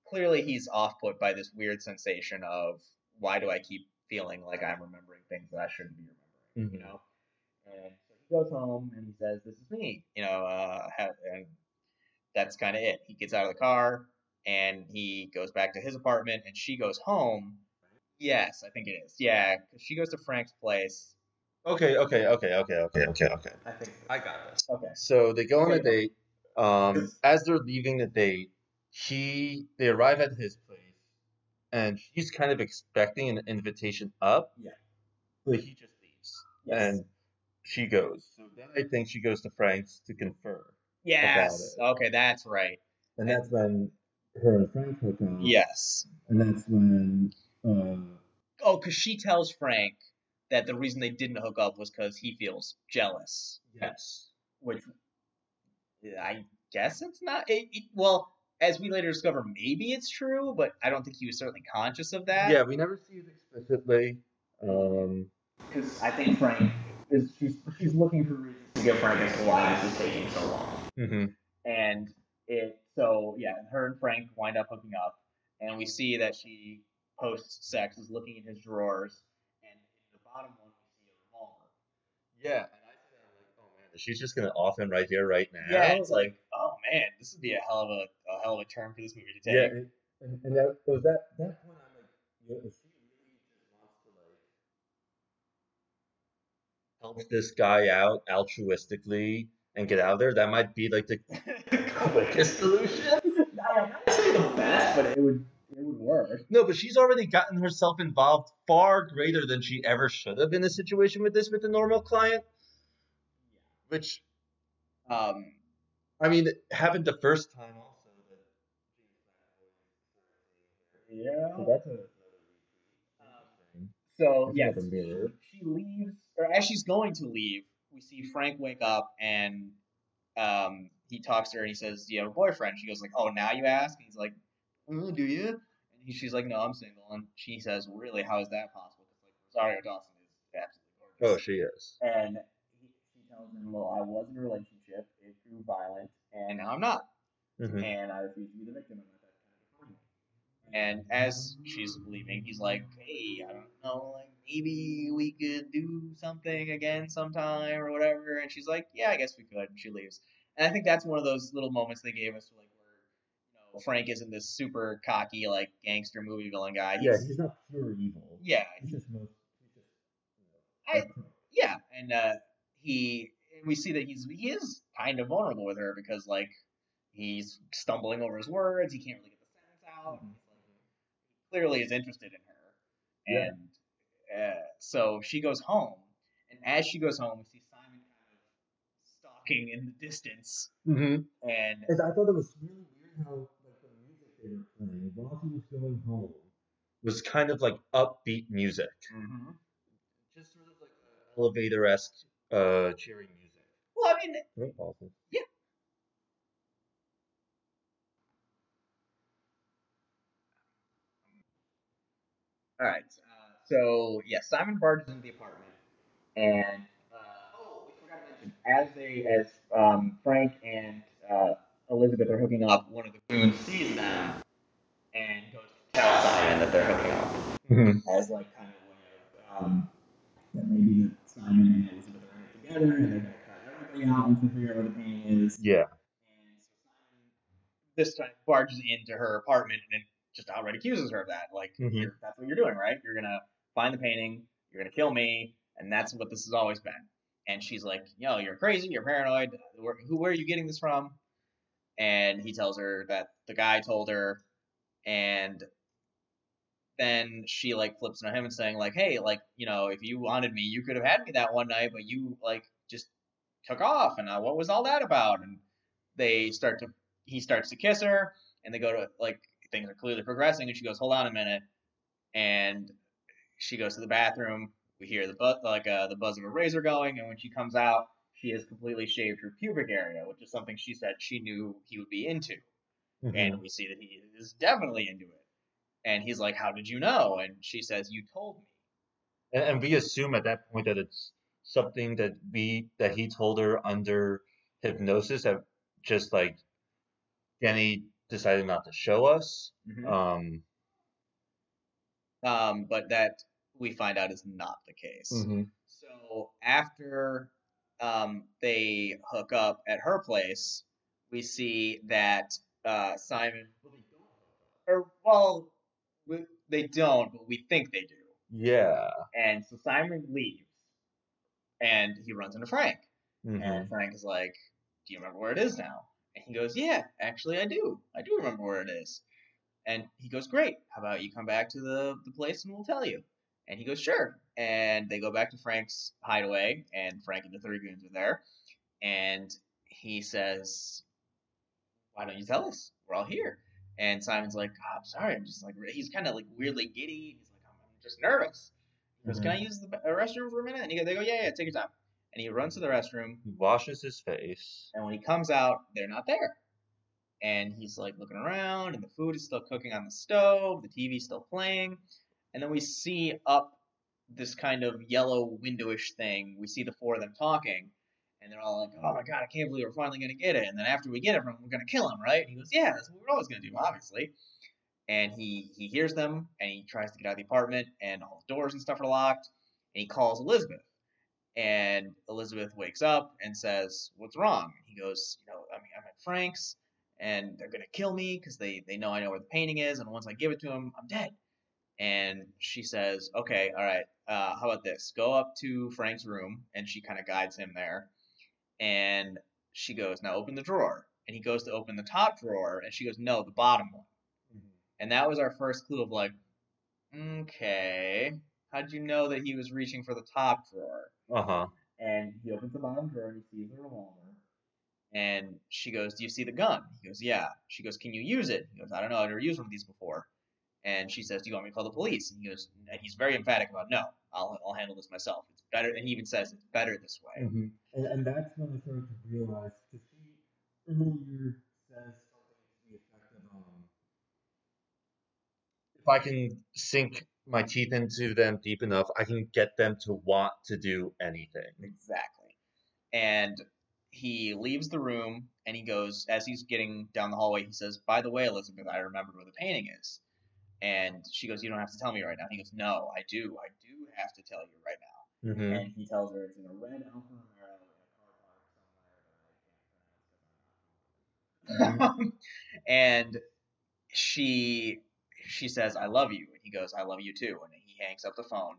clearly he's off put by this weird sensation of why do I keep feeling like I'm remembering things that I shouldn't be remembering, you Mhm. know? And so he goes home and he says, "This is me," you know, uh, ha- and that's kind of it. He gets out of the car and he goes back to his apartment, and she goes home. Yes, I think it is. Yeah, 'cause she goes to Frank's place. Okay, okay, okay, okay, okay, okay, okay. I think. I got this. Okay. So they go on a date. Um, as they're leaving the date, he they arrive at his place, and she's kind of expecting an invitation up. Yeah. But he just leaves, Yes. and she goes. So then I think she goes to Frank's to confer. Yes. Okay, that's right. And that's when her and Frank hook up. Yes. And that's when. Uh, oh, because she tells Frank that the reason they didn't hook up was because he feels jealous. Yes. Which I guess it's not. It, it, well, as we later discover, maybe it's true, but I don't think he was certainly conscious of that. Yeah, we never see it explicitly. Um, because I think Frank is she's she's looking for reasons to get Frank as to why this is taking so long. Mm-hmm. And it so yeah, her and Frank wind up hooking up, and we see that she post sex is looking in his drawers, and in the bottom one we see a revolver. Yeah, and I said, like, oh man, she's just gonna off him right here, right now. Yeah, it's like, oh man, this would be a hell of a, a hell of a turn for this movie to take. Yeah, and, and, and that was that that point. I'm like, you know, she really just wants to like help this guy out altruistically and get out of there, that might be like the quickest solution. I'm not saying the best, but it would it would work. No, but she's already gotten herself involved far greater than she ever should have in a situation with this with a normal client. Which, um, I mean, it happened the first time also. Yeah. So that's a. So yeah, she leaves, or as she's going to leave, we see Frank wake up and um, he talks to her and he says, "Do you have a boyfriend?" She goes like, "Oh, now you ask?" And he's like, oh, "Do you?" And he, she's like, "No, I'm single." And she says, "Really? How is that possible?" Because like Rosario Dawson is absolutely gorgeous. Oh, she is. And he, she tells him, "Well, I was in a relationship. It grew violent, and now I'm not, mm-hmm. and I refuse to be the victim of it." And as she's leaving, he's like, "Hey, I don't know, like maybe we could do something again sometime or whatever." And she's like, "Yeah, I guess we could." And she leaves. And I think that's one of those little moments they gave us, like where you know Frank isn't this super cocky like gangster movie villain guy. He's, yeah, he's not pure evil. Yeah, he's just most. He's just, you I, yeah, and uh, he and we see that he's he is kind of vulnerable with her because like he's stumbling over his words. He can't really get the sentence out. Mm-hmm clearly is interested in her. And yeah. uh, so she goes home, and as she goes home, we see Simon kind of stalking in the distance. Mm-hmm. And I thought it was really weird how like the music they were playing while he was going home was kind of like upbeat music, mm-hmm. just sort of like elevator esque uh, cheering music. Well, I mean, awesome. yeah, All right. Uh, so yeah, Simon barges into the apartment, and uh, oh, we forgot to mention as they as um, Frank and uh, Elizabeth are hooking up, one of the goons sees them and goes to tell Simon that they're hooking up, mm-hmm. as like kind of way of um, that maybe that Simon and Elizabeth are together, and they're gonna cut everybody out once they figure out where the painting is. Yeah. And so Simon this time barges into her apartment and just outright accuses her of that. Like, mm-hmm. that's what you're doing, right? You're gonna find the painting, you're gonna kill me, and that's what this has always been. And she's like, "Yo, you're crazy, you're paranoid. Where, who, where are you getting this from?" And he tells her that the guy told her, and then she like flips on him and saying like, "Hey, like, you know, if you wanted me, you could have had me that one night, but you like just took off, and uh, what was all that about?" And they start to, he starts to kiss her, and they go to like things are clearly progressing, and she goes, "Hold on a minute," and she goes to the bathroom. We hear the bu- like uh, the buzz of a razor going, and when she comes out, she has completely shaved her pubic area, which is something she said she knew he would be into. Mm-hmm. And we see that he is definitely into it. And he's like, "How did you know?" And she says, "You told me." And, and we assume at that point that it's something that we that he told her under hypnosis that just like Jenny decided not to show us. Mm-hmm. Um, um, but that we find out is not the case. Mm-hmm. So after um, they hook up at her place, we see that uh, Simon, or well, we, they don't, but we think they do. Yeah. And so Simon leaves, and he runs into Frank, mm-hmm. and Frank is like, "Do you remember where it is now?" And he goes, Yeah, actually, I do. I do remember where it is. And he goes, Great. How about you come back to the, the place and we'll tell you? And he goes, Sure. And they go back to Frank's hideaway, and Frank and the three goons are there. And he says, "Why don't you tell us? We're all here." And Simon's like, oh, "I'm sorry, I'm just like he's kind of like weirdly giddy. He's like, I'm just nervous." He goes, "Can I Mm-hmm. use the restroom for a minute?" And he go, they go, "Yeah, yeah, take your time." And he runs to the restroom, He washes his face. and when he comes out, they're not there. And he's like looking around, and the food is still cooking on the stove, the TV's still playing. And then we see up this kind of yellow windowish thing. We see the four of them talking, and they're all like, "Oh my god, I can't believe we're finally gonna get it!" And then after we get it from him, we're gonna kill him, right? And he goes, "Yeah, that's what we're always gonna do, obviously." And he he hears them, and he tries to get out of the apartment, and all the doors and stuff are locked. And he calls Elizabeth, and Elizabeth wakes up and says, "What's wrong?" And he goes, "You know, I mean, I'm at Frank's, and they're gonna kill me because they they know I know where the painting is, and once I give it to them, I'm dead." And she says, "Okay, all right. Uh, how about this? Go up to Frank's room," and she kind of guides him there. And she goes, "Now open the drawer." And he goes to open the top drawer, and she goes, "No, the bottom one." And that was our first clue of like, okay, how'd you know that he was reaching for the top drawer? Uh huh. And he opens the bottom drawer and he sees the revolver. And she goes, Do you see the gun? He goes, Yeah. She goes, Can you use it? He goes, I don't know, I've never used one of these before. And she says, Do you want me to call the police? And he goes, and he's very emphatic about no, I'll I'll handle this myself. It's better and he even says it's better this way. Mm-hmm. And, and that's when I started to realize because he earlier says something to the effect of um, If I can sink my teeth into them deep enough, I can get them to want to do anything. Exactly. And he leaves the room and he goes, as he's getting down the hallway, he says, By the way, Elizabeth, I remembered where the painting is. And she goes, You don't have to tell me right now. And he goes, No, I do. I do have to tell you right now. Mm-hmm. And he tells her it's in a red Alfa Romeo in a car park somewhere that I can't pronounce. and she she says, I love you. And he goes, I love you too. And he hangs up the phone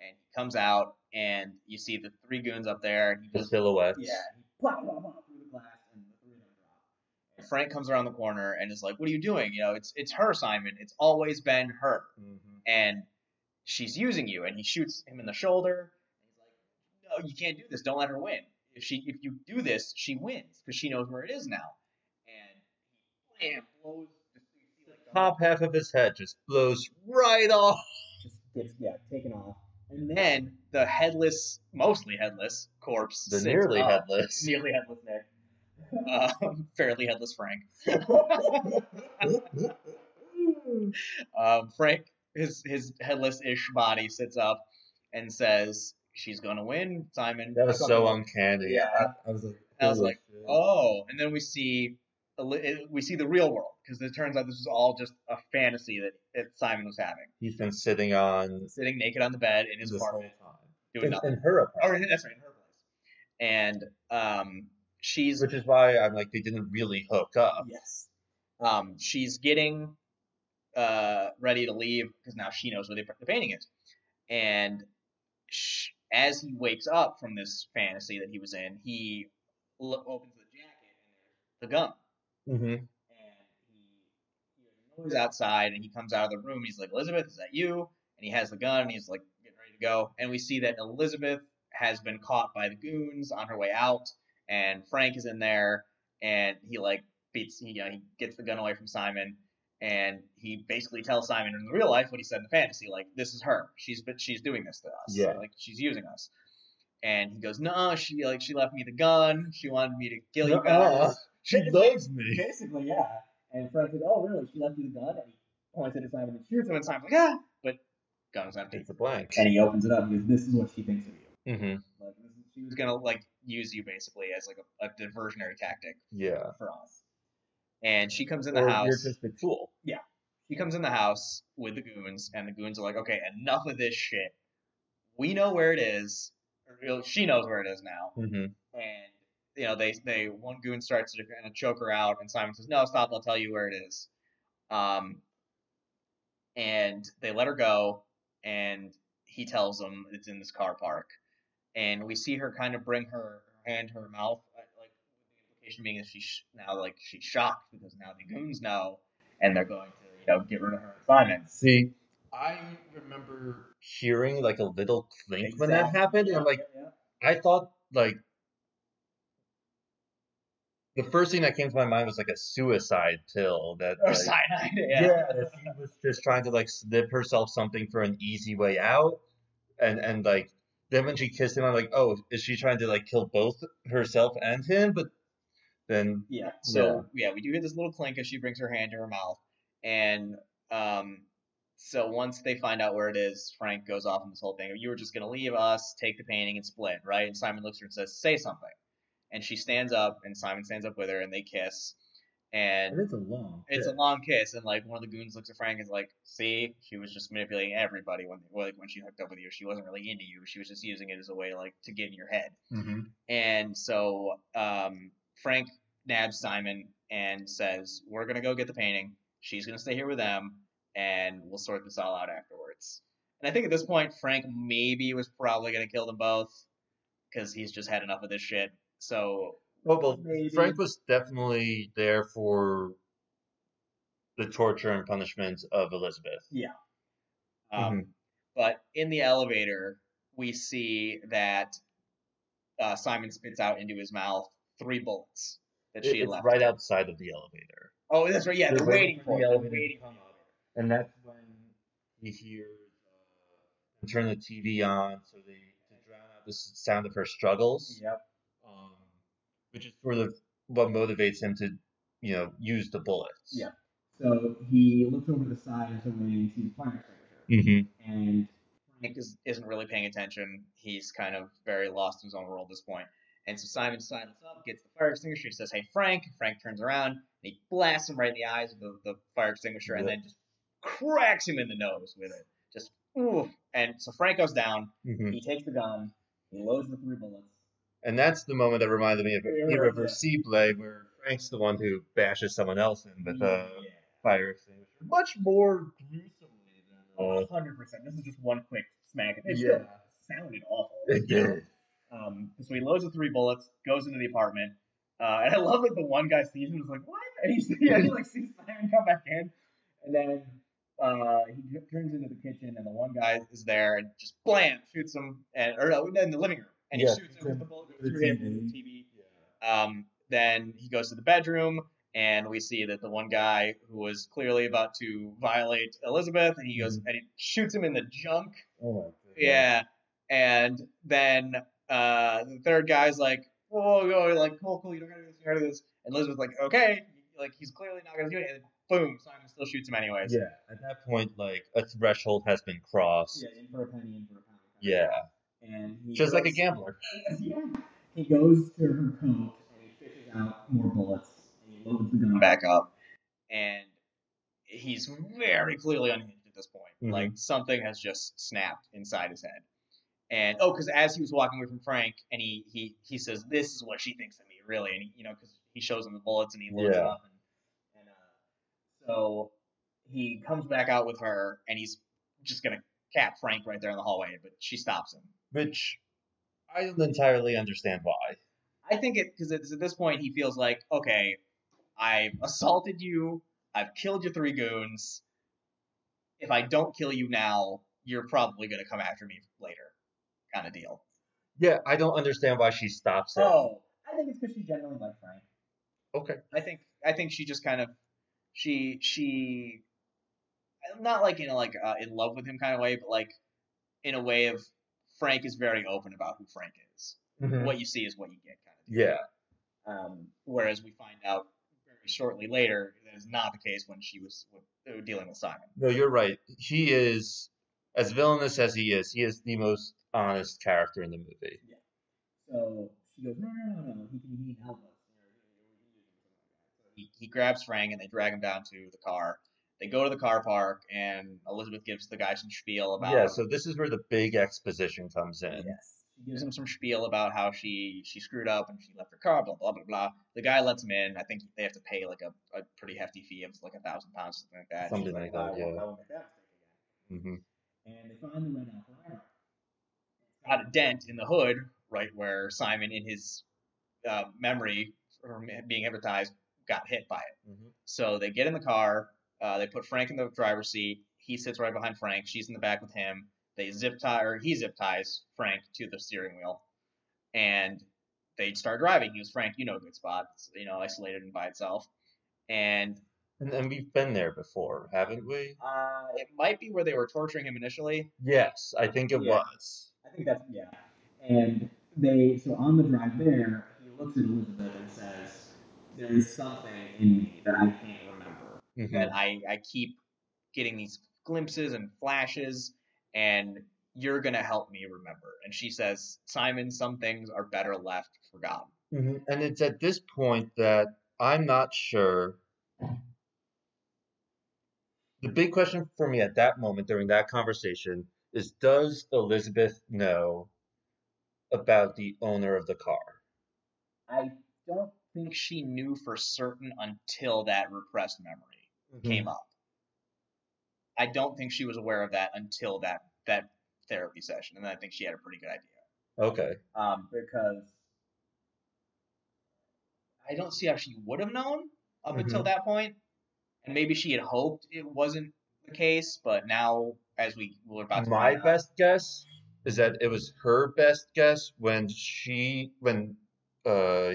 and he comes out and you see the three goons up there. And he The just silhouettes. yeah, plop, plop, plop through the glass, and the three of them drop. And Frank comes around the corner and is like, "What are you doing? You know, it's it's her, Simon. It's always been her, Mm-hmm. and she's using you." And he shoots him in the shoulder. And he's like, "No, you can't do this. Don't let her win. If she if you do this, she wins because she knows where it is now." And he blows. Just, you see, like, the Top half of his head just blows right off. just gets yeah taken off. And then the headless, mostly headless corpse, The nearly up. headless. nearly headless Nick, um, fairly headless Frank. um, Frank, his his headless-ish body sits up and says, "She's gonna win, Simon." That was so uncanny. Yeah. I was like, I was like, shit. Oh, and then we see a li- it- we see the real world because it turns out this was all just a fantasy that, that Simon was having, He's been sitting on sitting naked on the bed in his this whole apartment, time. doing In, nothing. in her apartment. Oh, that's right, in her place. And um, she's which is why I'm like they didn't really hook up. Yes. Um, she's getting uh, ready to leave because now she knows where the, the painting is. And sh- as he wakes up from this fantasy that he was in, he opens the jacket and there's the gun. Mm-hmm. And he noise outside and he comes out of the room. He's like, Elizabeth, is that you? And he has the gun and he's like getting ready to go. And we see that Elizabeth has been caught by the goons on her way out. And Frank is in there and he like beats, he, you know, he gets the gun away from Simon. And he basically tells Simon in the real life what he said in the fantasy, like this is her. She's but she's doing this to us. Yeah. like she's using us. And he goes, no, she like she left me the gun. She wanted me to kill you guys. She loves me. Basically, yeah. And Frank's like, oh, really? She left you the gun? And he points at Simon and shoots him, and Simon's like, ah, but gun's empty. It's a blank. And he opens it up and goes, this is what she thinks of you. Mm-hmm. Like, this is, she was gonna like use you basically as like a, a diversionary tactic Yeah. for us. And she comes in the Or house. you're just a tool. Yeah. She comes in the house with the goons, and the goons are like, okay, enough of this shit. We know where it is. Or, she knows where it is now. Mm-hmm. and you know they they one goon starts to kind of choke her out, and Simon says, "No, stop! I'll tell you where it is." Um, and they let her go, and he tells them it's in this car park, and we see her kind of bring her, her hand to her mouth, uh, like the implication being that she's now like she's shocked because now the goons know, and they're going to you know get rid of her Simon. See, I remember hearing like a little clink when that Exactly. happened, and I'm like, Yeah, I thought like the first thing that came to my mind was like a suicide pill that Or like, cyanide. yeah, Yeah. that she was just trying to like slip herself something for an easy way out, and and like then when she kissed him, I'm like, oh, is she trying to like kill both herself and him? But then Yeah. So yeah. we do hear this little clink as she brings her hand to her mouth, and um, so once they find out where it is, Frank goes off on this whole thing. You were just gonna leave us, take the painting, and split, right? And Simon looks at her and says, "Say something." And she stands up, and Simon stands up with her, and they kiss. And it's a long. it's kiss. a long kiss, and like one of the goons looks at Frank and is like, "See, she was just manipulating everybody when like when she hooked up with you. She wasn't really into you. She was just using it as a way like to get in your head." Mm-hmm. And so um, Frank nabs Simon and says, "We're gonna go get the painting. She's gonna stay here with them, and we'll sort this all out afterwards." And I think at this point, Frank maybe was probably gonna kill them both because he's just had enough of this shit. So Oh, well, Frank was definitely there for the torture and punishment of Elizabeth. Um, But in the elevator, we see that uh, Simon spits out into his mouth three bullets that It- she it's left. right outside of the elevator. Oh, that's right. Yeah, they're, waiting for the it. They're elevator waiting to come out. And that's when he hears uh, turn the TV on so they to drown out the sound of her struggles. Yep. Which is sort of what motivates him to, you know, use the bullets. Yeah. So he looks over the side of the way and sees a fire extinguisher. Mm-hmm. And Frank is, isn't really paying attention. He's kind of very lost in his own world at this point. And so Simon sidles up, gets the fire extinguisher. He says, "Hey, Frank." Frank turns around and he blasts him right in the eyes with the, the fire extinguisher, and then just cracks him in the nose with it. Just oof. And so Frank goes down. Mm-hmm. He takes the gun. He loads the three bullets. And that's the moment that reminded me of Yeah, Irreversible, where Frank's the one who bashes someone else in with a fire extinguisher. Much more gruesomely than. Uh, hundred percent. This is just one quick smack. It Yeah. still sounded awful. it did. Um, so he loads the three bullets, goes into the apartment, uh, and I love that the one guy sees him and is like, "What?" And he's, yeah, he like sees Simon come back in, and then uh, he turns into the kitchen, and the one guy is there and just blam shoots him, and or no, in the living room, and he Yeah. shoots him with the bullet through him TV. the TV. Um, then he goes to the bedroom, and we see that the one guy who was clearly about to violate Elizabeth, and he goes and he shoots him in the junk. Oh. Yeah, and then uh, the third guy's like, "Whoa, whoa, like cool, cool, you don't gotta do this, you gotta do this." And Elizabeth's like, "Okay," like he's clearly not gonna do it, and boom, Simon still shoots him anyways. Yeah, at that point, like a threshold has been crossed. yeah, in for a penny, in for a pound. Yeah, And he just like a gambler. yeah. He goes to her coat and he fishes out more bullets and he loads the gun. back up, and he's very clearly unhinged at this point. Mhm. Like something has just snapped inside his head. And oh, because as he was walking away from Frank, and he he he says, "This is what she thinks of me, really," and he, you know, because he shows him the bullets and he loads Yeah. them up, and, and uh, so he comes back out with her, and he's just gonna cap Frank right there in the hallway, but she stops him. Which I don't entirely understand why. I think it because at this point he feels like, okay, I've assaulted you, I've killed your three goons. If I don't kill you now, you're probably gonna come after me later, kind of deal. Yeah, I don't understand why she stops him. Oh, I think it's because she generally likes Frank. Okay. I think I think she just kind of she she not like in a like uh, in love with him kind of way, but like in a way of Frank is very open about who Frank is. Mhm. What you see is what you get, kind of. Deal. Yeah. Um, whereas we find out very shortly later that is not the case when she was with, uh, dealing with Simon. No, you're right. He is, as villainous as he is, he is the most honest character in the movie. Yeah. So she goes, no, no, no, no. He can, he can help us. He, he grabs Frank and they drag him down to the car. They go to the car park and Elizabeth gives the guy some spiel about Yeah, so this is where the big exposition comes in. Yes. She gives him some spiel about how she she screwed up and she left her car, blah blah blah blah. The guy lets him in. I think they have to pay like a, a pretty hefty fee of like a thousand pounds, something like that. Something She's like "I that, won't- yeah. I won't make that mistake again." hmm And they find the red Alfa Romeo. got a dent in the hood, right where Simon, in his uh, memory from being hypnotized, got hit by it. Mhm. So they get in the car. Uh, they put Frank in the driver's seat. He sits right behind Frank. She's in the back with him. They zip tie, or he zip ties Frank to the steering wheel, and they start driving. He was Frank, you know, good spot, it's, you know, isolated and by itself, and And, and we've been there before, haven't we? uh, it might be where they were torturing him initially. Yes, I think it Yeah. was. I think that's yeah. And they so on the drive there, he looks at Elizabeth and says, "There is something in me that I can't remember." Mhm. that I, I keep getting these glimpses and flashes and you're gonna help me remember and she says simon some things are better left forgotten Mhm. And it's at this point that I'm not sure. The big question for me at that moment during that conversation is Does Elizabeth know about the owner of the car? i don't think she knew for certain until that repressed memory came up. I don't think she was aware of that until that that therapy session and i think she had a pretty good idea. Okay. um, because I don't see how she would have known up until that point, and maybe she had hoped it wasn't the case, but now as we we're about to My find out- best guess is that it was her best guess when she when uh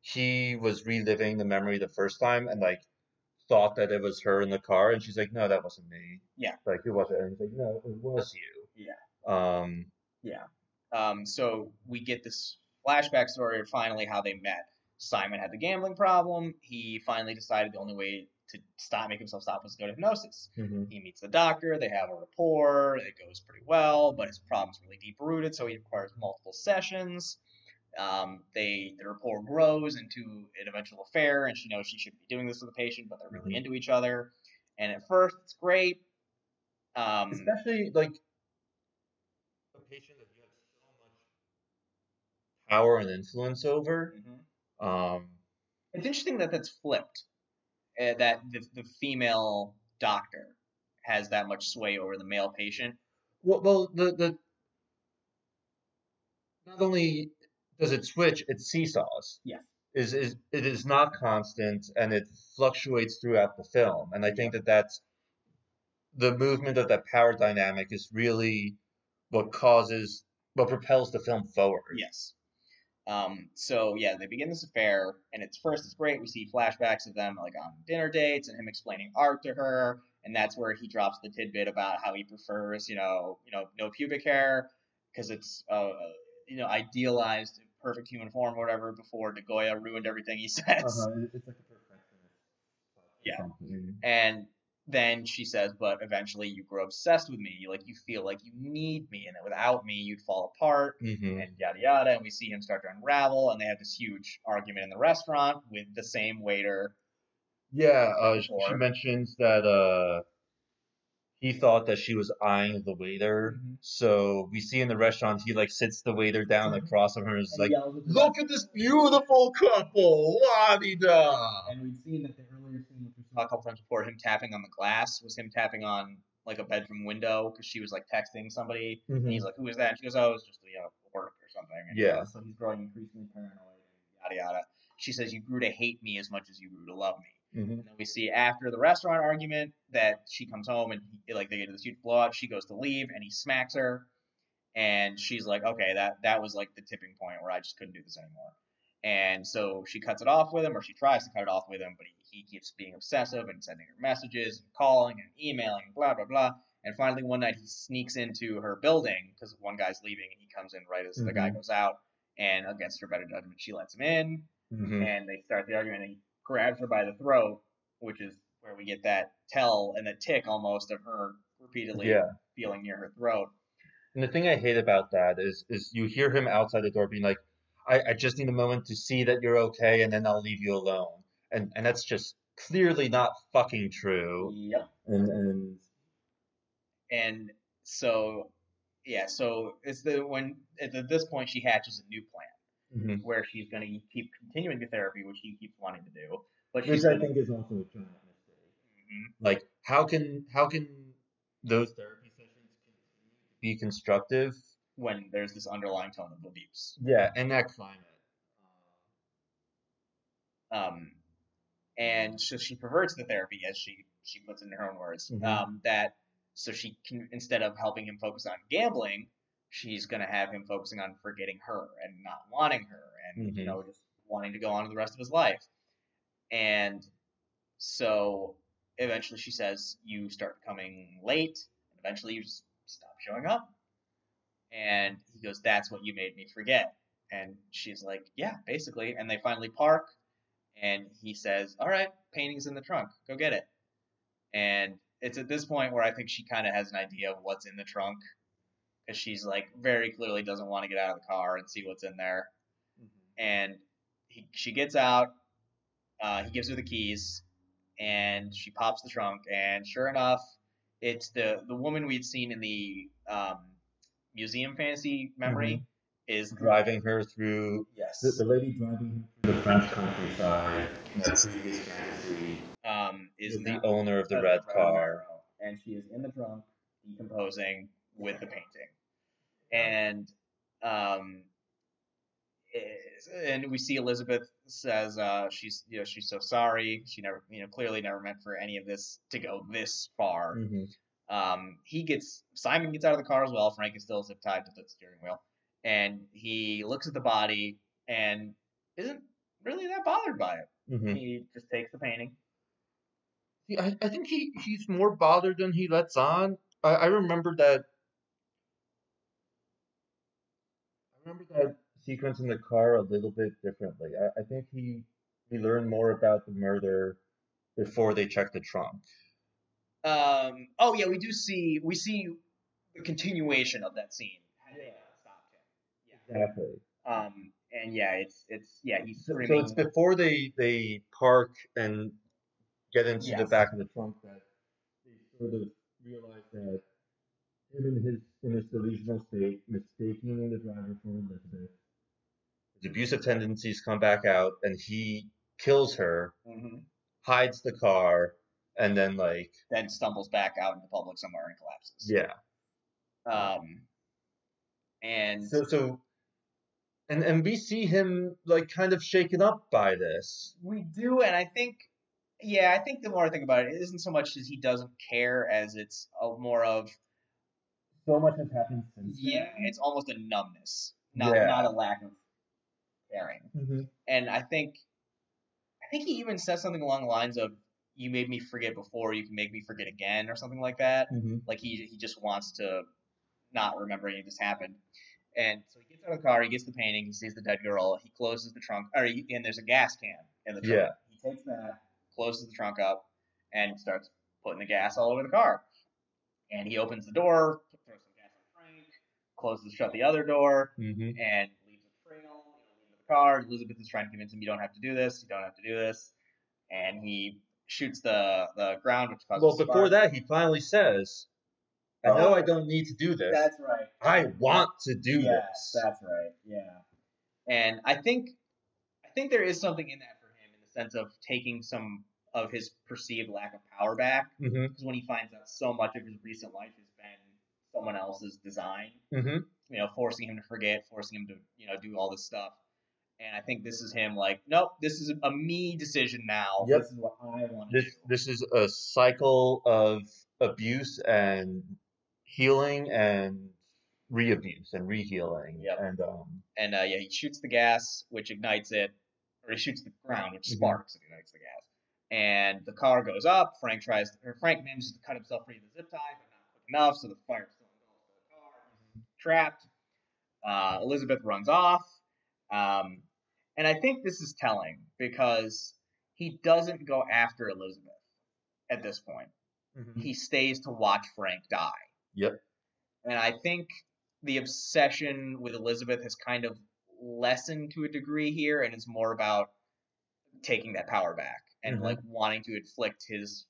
he was reliving the memory the first time and like thought that it was her in the car and she's like no that wasn't me Yeah. like it wasn't and he's like no it was you Yeah. um yeah. Um, so we get this flashback story of finally how they met. Simon had the gambling problem. He finally decided the only way to stop make himself stop was to go to hypnosis. mhm. He meets the doctor. They have a rapport. It goes pretty well, but his problem's really deep rooted, so he requires multiple sessions. Um, they the rapport grows into an eventual affair, and she knows she shouldn't be doing this with the patient, but they're really Mhm. into each other. And at first, it's great. Um, especially like a patient that you have so much power and influence over mhm. um It's interesting that that's flipped. Uh, that the, the female doctor has that much sway over the male patient. Well, well, the the not only does it switch, it seesaws. Yeah. Is is it is not constant and it fluctuates throughout the film, and I think that that's the movement of that power dynamic is really what causes what propels the film forward. Yes. Um, so yeah, they begin this affair, and it's first it's great. We see flashbacks of them like on dinner dates and him explaining art to her, and that's where he drops the tidbit about how he prefers, you know, you know, no pubic hair because it's uh, you know, idealized perfect human form or whatever. Before Nagoya ruined everything he says, Uh-huh. It's like. Yeah. And then she says, but eventually you grow obsessed with me. You like you feel like you need me, and that without me you'd fall apart. hmm and yada yada. And we see him start to unravel, and they have this huge argument in the restaurant with the same waiter. Yeah, uh, she mentions that uh, he thought that she was eyeing the waiter. Mhm. So we see in the restaurant, he like sits the waiter down across from her and is And like, yells at the "Look at this beautiful couple, la di da." And we've seen that the earlier scene with A couple times before, him tapping on the glass was him tapping on like a bedroom window because she was like texting somebody, and he's like, "Who is that?" And she goes, "Oh, it's just you know work or something." And Yeah. So he's growing increasingly paranoid. and Yada yada. She says, "You grew to hate me as much as you grew to love me." Hmm And then we see after the restaurant argument that she comes home and he, like they get into this huge blowout. She goes to leave and he smacks her, and she's like, "Okay, that that was like the tipping point where I just couldn't do this anymore." And so she cuts it off with him, or she tries to cut it off with him, but he, he keeps being obsessive and sending her messages, and calling and emailing, and blah blah blah. And finally, one night he sneaks into her building because one guy's leaving, and he comes in right as the guy Mhm. goes out. And against her better judgment, she lets him in hmm and they start the argument and he grabs her by the throat, which is where we get that tell and the tick almost of her repeatedly Yeah. feeling near her throat. And the thing I hate about that is, is you hear him outside the door being like, I, I just need a moment to see that you're okay, and then I'll leave you alone. And and that's just clearly not fucking true. Yep. And and And so, yeah, so it's the when at this point she hatches a new plan Mhm. where she's going to keep continuing the therapy, which he keeps wanting to do, but Which I think is also a giant mistake. Mhm. like how can how can those therapy sessions be constructive? when there's this underlying tone of abuse. Yeah, and that climate. um, and so she perverts the therapy as she she puts it in her own words. Mhm. Um, that so she can instead of helping him focus on gambling, she's gonna have him focusing on forgetting her and not wanting her and Mhm. you know just wanting to go on to the rest of his life. And so eventually she says you start coming late. And eventually you just stop showing up. And he goes, "That's what you made me forget." And she's like, "Yeah, basically." And they finally park, and he says, "All right, painting's in the trunk. Go get it." And it's at this point where I think she kind of has an idea of what's in the trunk, because she's like very clearly doesn't want to get out of the car and see what's in there. And he, she gets out. Uh, he gives her the keys, and she pops the trunk. And sure enough, it's the the woman we'd seen in the um, museum fantasy memory is Driving her through yes. The, the lady driving him through the French countryside in that previous fantasy. um, is is the owner of the uh, red Red car. Arrow, and she is in the trunk decomposing with the painting, and um, and we see Elizabeth says uh, she's you know she's so sorry she never you know clearly never meant for any of this to go this far. Mhm. Um, he gets Simon gets out of the car as well. Frank is still zip tied to the steering wheel, and he looks at the body and isn't really that bothered by it. Mhm. He just takes the painting. Yeah, I, I think he, he's more bothered than he lets on. I, I remember that. I remember that sequence in the car a little bit differently. I, I think he we learned more about the murder before they checked the trunk. Um, oh yeah, we do see we see the continuation of that scene. Not stopped him. Exactly. Um, and yeah, it's it's yeah he's So, so it's before they they park and get into the back of the trunk. That they sort of realize that him in his in his delusional state, mistaking the driver for Elizabeth. His abusive tendencies come back out, and he kills her, Mhm. hides the car, and then like Then stumbles back out into public somewhere and collapses. yeah. Um, and So so and and we see him like kind of shaken up by this. we do, and I think yeah, I think the more I think about it, it isn't so much as he doesn't care as it's a, more of So much has happened since. yeah, it's almost a numbness, not Yeah. not a lack of caring. Mm-hmm. and I think I think he even says something along the lines of "You made me forget before, you can make me forget again" or something like that. Mm-hmm. Like he he just wants to not remember any of this happened. And so he gets out of the car, he gets the painting, he sees the dead girl, he closes the trunk, or he, and there's a gas can in the trunk. Yeah. He takes that, closes the trunk up, and starts putting the gas all over the car. And he opens the door, throws some gas on Frank, closes shut the other door, Mm-hmm. and leaves a trail you know, into the car. Elizabeth is trying to convince him you don't have to do this, you don't have to do this, and he shoots the the ground, which causes. Well, before that, he finally says, "I know Oh. I don't need to do this. That's right. I want to do yes, this." That's right. Yeah. And I think I think there is something in that for him in the sense of taking some of his perceived lack of power back Mm-hmm. because when he finds out so much of his recent life been someone else's design, Mm-hmm. you know, forcing him to forget, forcing him to, you know, do all this stuff. And I think this is him like, nope, this is a me decision now. Yep. This is what I want This do. this is a cycle of abuse and healing and re-abuse and re-healing. Yep. And um, And uh, yeah, he shoots the gas, which ignites it, or he shoots the ground, which Mhm. sparks and ignites the gas. And the car goes up. Frank tries, or Frank manages to cut himself free of the zip tie, but not quick enough, so the fire still engulfs the car. He's trapped. Uh, Elizabeth runs off. Um, and I think this is telling because he doesn't go after Elizabeth at this point. He stays to watch Frank die. Yep. And I think the obsession with Elizabeth has kind of lessened to a degree here, and it's more about taking that power back and Mhm. like wanting to inflict his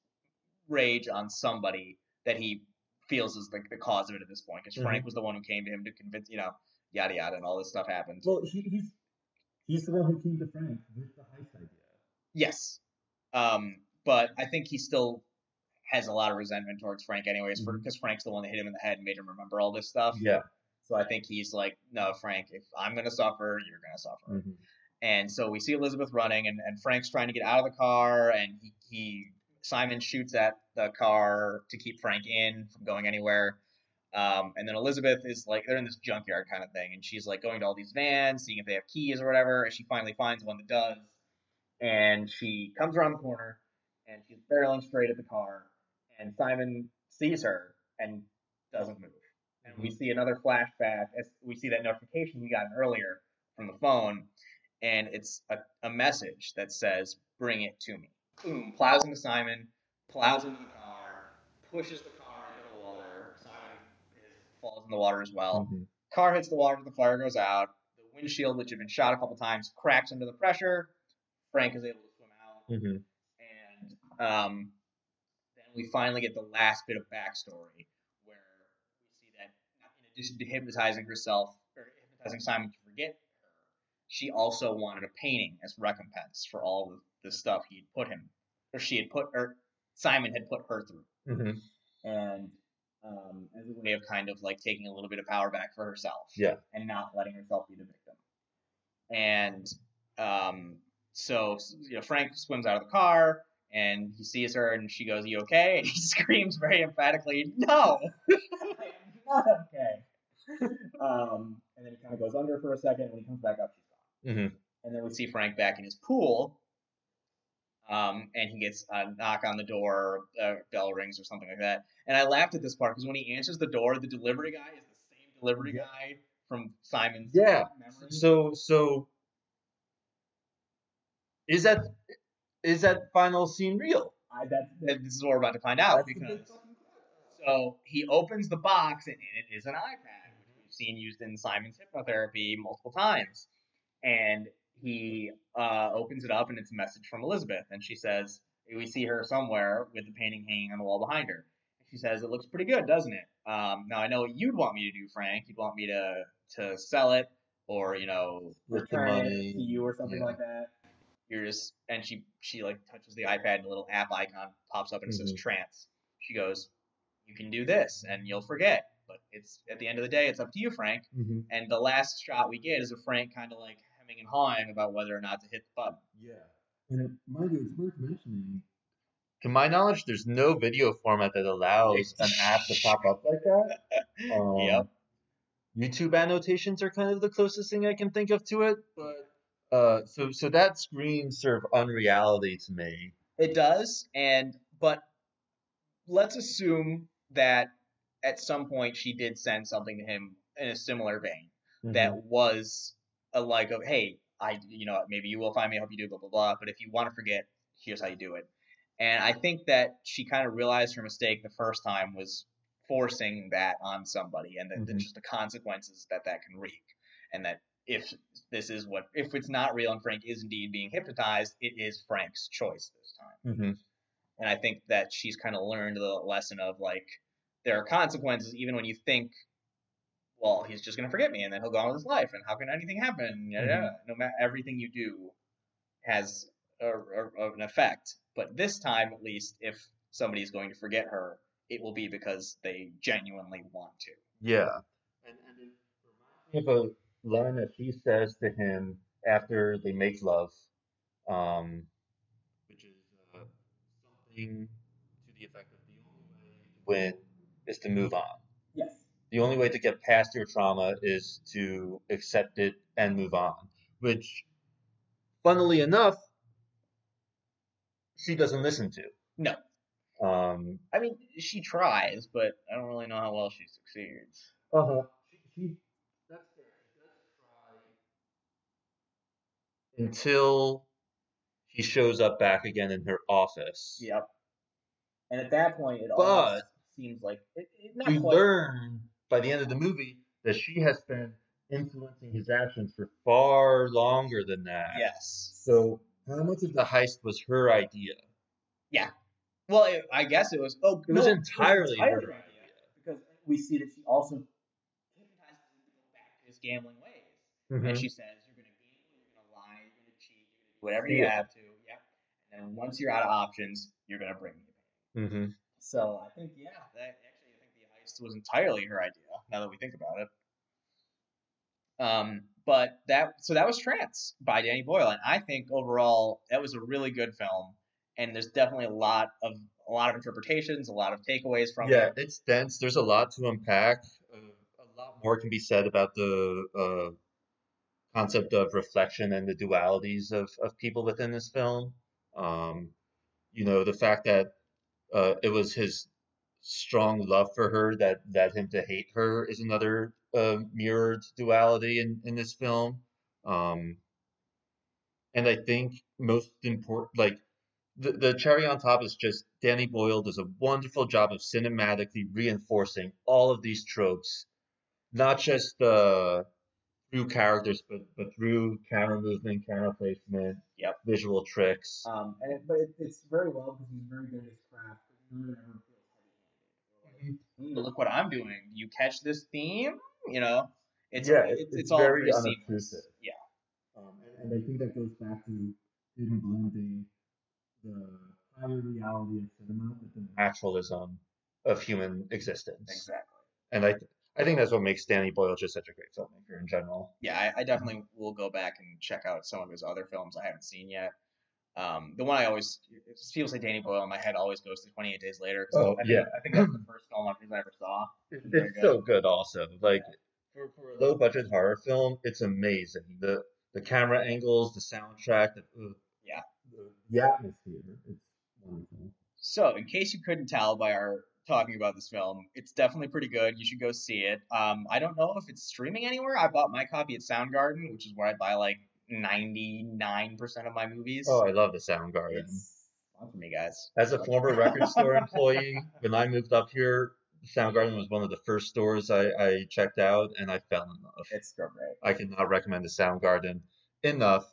rage on somebody that he feels is like the cause of it at this point. Because Frank was the one who came to him to convince, you know, yada yada, and all this stuff happened. Well, he, he's he's the one who came to Frank with the heist idea. Yes. Um, but I think he still has a lot of resentment towards Frank, anyways, Mm-hmm. because Frank's the one that hit him in the head and made him remember all this stuff. Yeah. So I think he's like, no, Frank, if I'm gonna suffer, you're gonna suffer. Mhm. And so we see Elizabeth running, and, and Frank's trying to get out of the car, and he, he Simon shoots at the car to keep Frank in from going anywhere. Um, and then Elizabeth is like they're in this junkyard kind of thing, and she's like going to all these vans, seeing if they have keys or whatever. And she finally finds one that does, and she comes around the corner, and she's barreling straight at the car, and Simon sees her and doesn't move. And we see another flashback as we see that notification we got earlier from the phone, and it's a, a message that says, "Bring it to me." Boom! Plows into Simon, plows into the car, pushes the car into the water. Simon falls in the water as well. Mhm. Car hits the water, the fire goes out. The windshield, which had been shot a couple times, cracks under the pressure. Frank is able to swim out, Mhm. and um, then we finally get the last bit of backstory where we see that in addition to hypnotizing herself or hypnotizing Simon to forget her, she also wanted a painting as recompense for all the, stuff he had put him or she had put or Simon had put her through Mhm. and um, as a way of kind of like taking a little bit of power back for herself. Yeah. And not letting herself be the victim. And um, so you know, Frank swims out of the car and he sees her and she goes, "You okay?" And he screams very emphatically, "No, I am not okay." Um, and then he kind of goes under for a second. When he comes back up, she's gone. Mhm. And then we see Frank back in his pool. Um, and he gets a knock on the door, uh, bell rings or something like that. And I laughed at this part because when he answers the door, the delivery guy is the same delivery guy from Simon's Yeah. memory. So so is that is that final scene real? I, that- this is what we're about to find out because so he opens the box and in it is an iPad, which we've seen used in Simon's hypnotherapy multiple times. And he uh, opens it up and it's a message from Elizabeth, and she says, "We see her somewhere with the painting hanging on the wall behind her." She says, "It looks pretty good, doesn't it?" Um, now I know what you'd want me to do, Frank. You'd want me to to sell it or you know With the return money, it to you or something yeah. like that. You're just and she she like touches the iPad and a little app icon pops up and it says trance. She goes, "You can do this and you'll forget." But it's at the end of the day, it's up to you, Frank. Mhm. And the last shot we get is of Frank kind of like hemming and hawing about whether or not to hit the button. Yeah. And mind you, it's worth mentioning. To my knowledge, there's no video format that allows an app to pop up like that. Um, Yep. YouTube annotations are kind of the closest thing I can think of to it, but uh, so so that screams sort of unreality to me. It does, and but let's assume that at some point she did send something to him in a similar vein that was a like of hey I you know maybe you will find me I hope you do blah blah blah but if you want to forget here's how you do it. And I think that she kind of realized her mistake the first time was forcing that on somebody and that Mhm. just the consequences that that can wreak. And that if this is what if it's not real and Frank is indeed being hypnotized it is Frank's choice this time. Hmm and I think that she's kind of learned the lesson of like there are consequences even when you think, well, he's just gonna forget me and then he'll go on with his life and how can anything happen? Yada, yada. No matter everything you do has a, a, an effect. But this time, at least, if somebody is going to forget her, it will be because they genuinely want to. Yeah. And, and it reminds me of a line that she says to him after they make love, um, which is uh, something to the effect of the only way to win is to move on. Yes. The only way to get past your trauma is to accept it and move on, which, funnily enough, she doesn't listen to. No. Um, I mean, she tries, but I don't really know how well she succeeds. Uh huh. She, she that's fair. She does try until he shows up back again in her office. Yep. And at that point, it But- almost seems like it, it, not We quite. learn by the end of the movie that she has been influencing his actions for far longer than that. Yes. So how much of the heist was her idea? Yeah. Well, it, I guess it was. Oh, It was no, entirely her idea. Because we see that she also hypnotizes him to go back to his gambling ways, and she says, "You're going to gamble, you're going to lie, you're going to cheat, you're going to do whatever you have to." Yep. And then once you're out of options, you're going to bring me painting. Mm-hmm. So I think, yeah, that actually, I think the heist was entirely her idea. Now that we think about it. Um, but that so that was Trance by Danny Boyle, and I think overall that was a really good film. and there's definitely a lot of a lot of interpretations, a lot of takeaways from yeah, it. it's dense. There's a lot to unpack. Uh, a lot more can be said about the uh, concept of reflection and the dualities of, of people within this film. Um, you know, the fact that uh, it was his strong love for her that led him to hate her is another uh, mirrored duality in, in this film. Um, and I think most important, like the, the cherry on top is just Danny Boyle does a wonderful job of cinematically reinforcing all of these tropes, not just uh, through characters, but but through camera movement, camera placement, Yep. visual tricks. Um, and it, but it, it's very well because he's very good at his craft none of it ever feels heavy-handed. or like, "Ooh, look what I'm doing. You catch this theme? You know, it's yeah, it's, it's, it's, it's all very very unobtrusive. Yeah. Um, and, and I think that goes back to him blending the higher reality of cinema with the naturalism of human existence. Exactly. And I, I think that's what makes Danny Boyle just such a great filmmaker in general. Yeah, I, I definitely will go back and check out some of his other films I haven't seen yet. Um, the one I always people say Danny Boyle in my head always goes to 28 Days Later. Oh, I think, yeah. I think that's the first film of his I ever saw. It's Very good. so good, also. Like for, for a low budget horror film, it's amazing. The the camera angles, the soundtrack, the, uh, Yeah. the, the atmosphere. It's wonderful. So, in case you couldn't tell by our talking about this film, it's definitely pretty good. You should go see it. Um, I don't know if it's streaming anywhere. I bought my copy at Soundgarden, which is where I buy like 99% of my movies. Oh, I love the Soundgarden. it's fun for me, guys. As a former record store employee, when I moved up here, Soundgarden was one of the first stores I, I checked out, and I fell in love. It's so great. I cannot recommend the Soundgarden enough.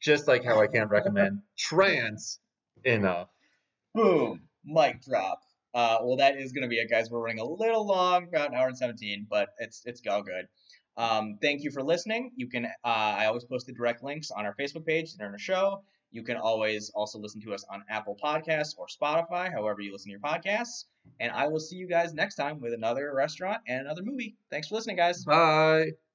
Just like how I can't recommend Trance enough. Boom, mic drop. Uh, well, that is going to be it, guys. We're running a little long, about an hour and 17, but it's it's all good. Um, thank you for listening. You can uh, I always post the direct links on our Facebook page during the show. You can always also listen to us on Apple Podcasts or Spotify, however you listen to your podcasts. And I will see you guys next time with another restaurant and another movie. Thanks for listening, guys. Bye.